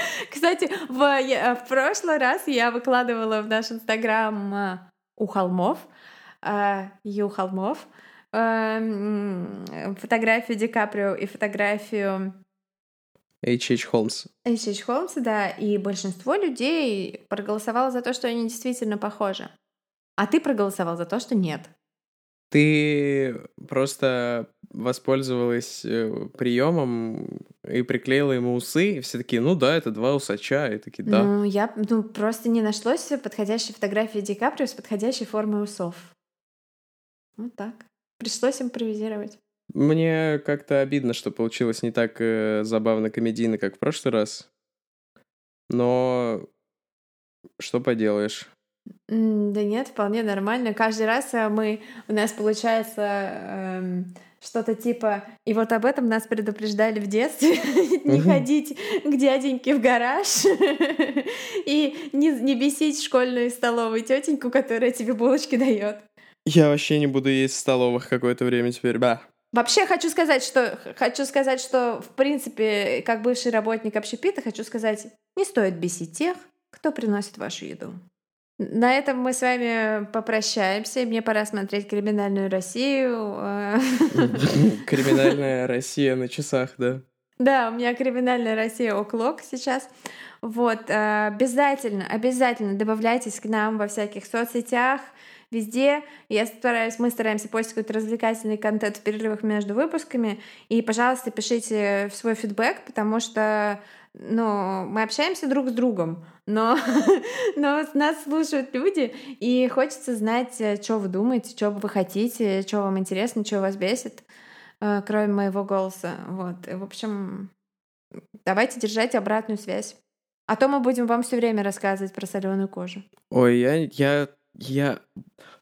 Кстати, в, в прошлый раз я выкладывала в наш инстаграм а, у холмов, а, Ю холмов, эм, фотографию Ди Каприо и фотографию H.H. Холмс. Эйч Холмса, да, и большинство людей проголосовало за то, что они действительно похожи. А ты проголосовал за то, что нет. Ты просто воспользовалась приемом и приклеила ему усы, и все такие, ну да, это два усача, и такие, да. Ну, я ну, просто не нашлось подходящей фотографии Ди Каприо с подходящей формой усов. Вот так. Пришлось импровизировать. Мне как-то обидно, что получилось не так э, забавно комедийно, как в прошлый раз. Но что поделаешь? Да нет, вполне нормально. Каждый раз а, мы, у нас получается эм, что-то типа, и вот об этом нас предупреждали в детстве, не ходить к дяденьке в гараж и не, не бесить школьную столовую тетеньку, которая тебе булочки дает. Я вообще не буду есть в столовых какое-то время теперь, да. Вообще хочу сказать, что хочу сказать, что в принципе, как бывший работник общепита, хочу сказать, не стоит бесить тех, кто приносит вашу еду. На этом мы с вами попрощаемся. Мне пора смотреть «Криминальную Россию». Э, Криминальная Россия на часах, да. Да, у меня «Криминальная Россия» оклок сейчас. Вот, э, обязательно, обязательно добавляйтесь к нам во всяких соцсетях, везде. Я стараюсь, мы стараемся постить какой-то развлекательный контент в перерывах между выпусками. И, пожалуйста, пишите свой фидбэк, потому что ну, мы общаемся друг с другом, но, но нас слушают люди, и хочется знать, что вы думаете, что вы хотите, что вам интересно, что вас бесит, э, кроме моего голоса. Вот. И, В общем, давайте держать обратную связь. А то мы будем вам все время рассказывать про соленую кожу. Ой, я, я, я...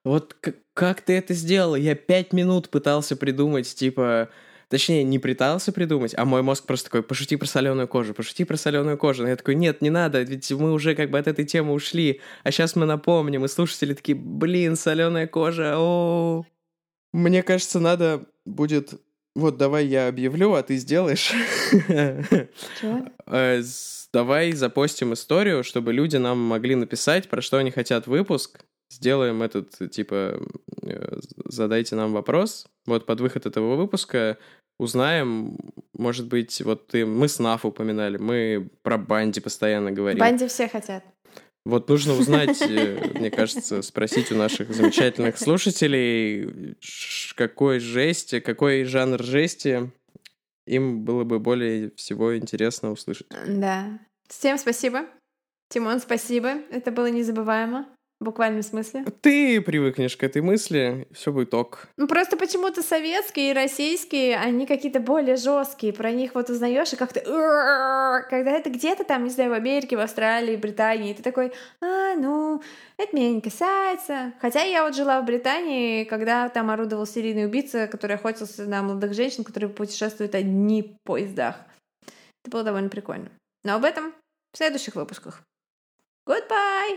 Вот как ты это сделал? Я пять минут пытался придумать, типа... Точнее, не пытался придумать, а мой мозг просто такой, пошути про соленую кожу, пошути про соленую кожу. Но я такой, нет, не надо, ведь мы уже как бы от этой темы ушли, а сейчас мы напомним, и слушатели такие, блин, соленая кожа, о Мне кажется, надо будет... Вот давай я объявлю, а ты сделаешь. Чего? Э, Давай запостим историю, чтобы люди нам могли написать, про что они хотят выпуск. Сделаем этот, типа, э, задайте нам вопрос. Вот под выход этого выпуска узнаем, может быть, вот ты, мы с Наф упоминали, мы про Банди постоянно говорим. Банди все хотят. Вот нужно узнать, э, мне кажется, спросить у наших замечательных слушателей, какой жести, какой жанр жести им было бы более всего интересно услышать. Да. Всем спасибо. Тимон, спасибо. Это было незабываемо. В буквальном смысле. Ты привыкнешь к этой мысли, все будет ок. Ну просто почему-то советские и российские, они какие-то более жесткие. Про них вот узнаешь и как-то... Когда это где-то там, не знаю, в Америке, в Австралии, Британии, ты такой, а, ну, это меня не касается. Хотя я вот жила в Британии, когда там орудовал серийный убийца, который охотился на молодых женщин, которые путешествуют одни в поездах. Это было довольно прикольно. Но об этом в следующих выпусках. Goodbye!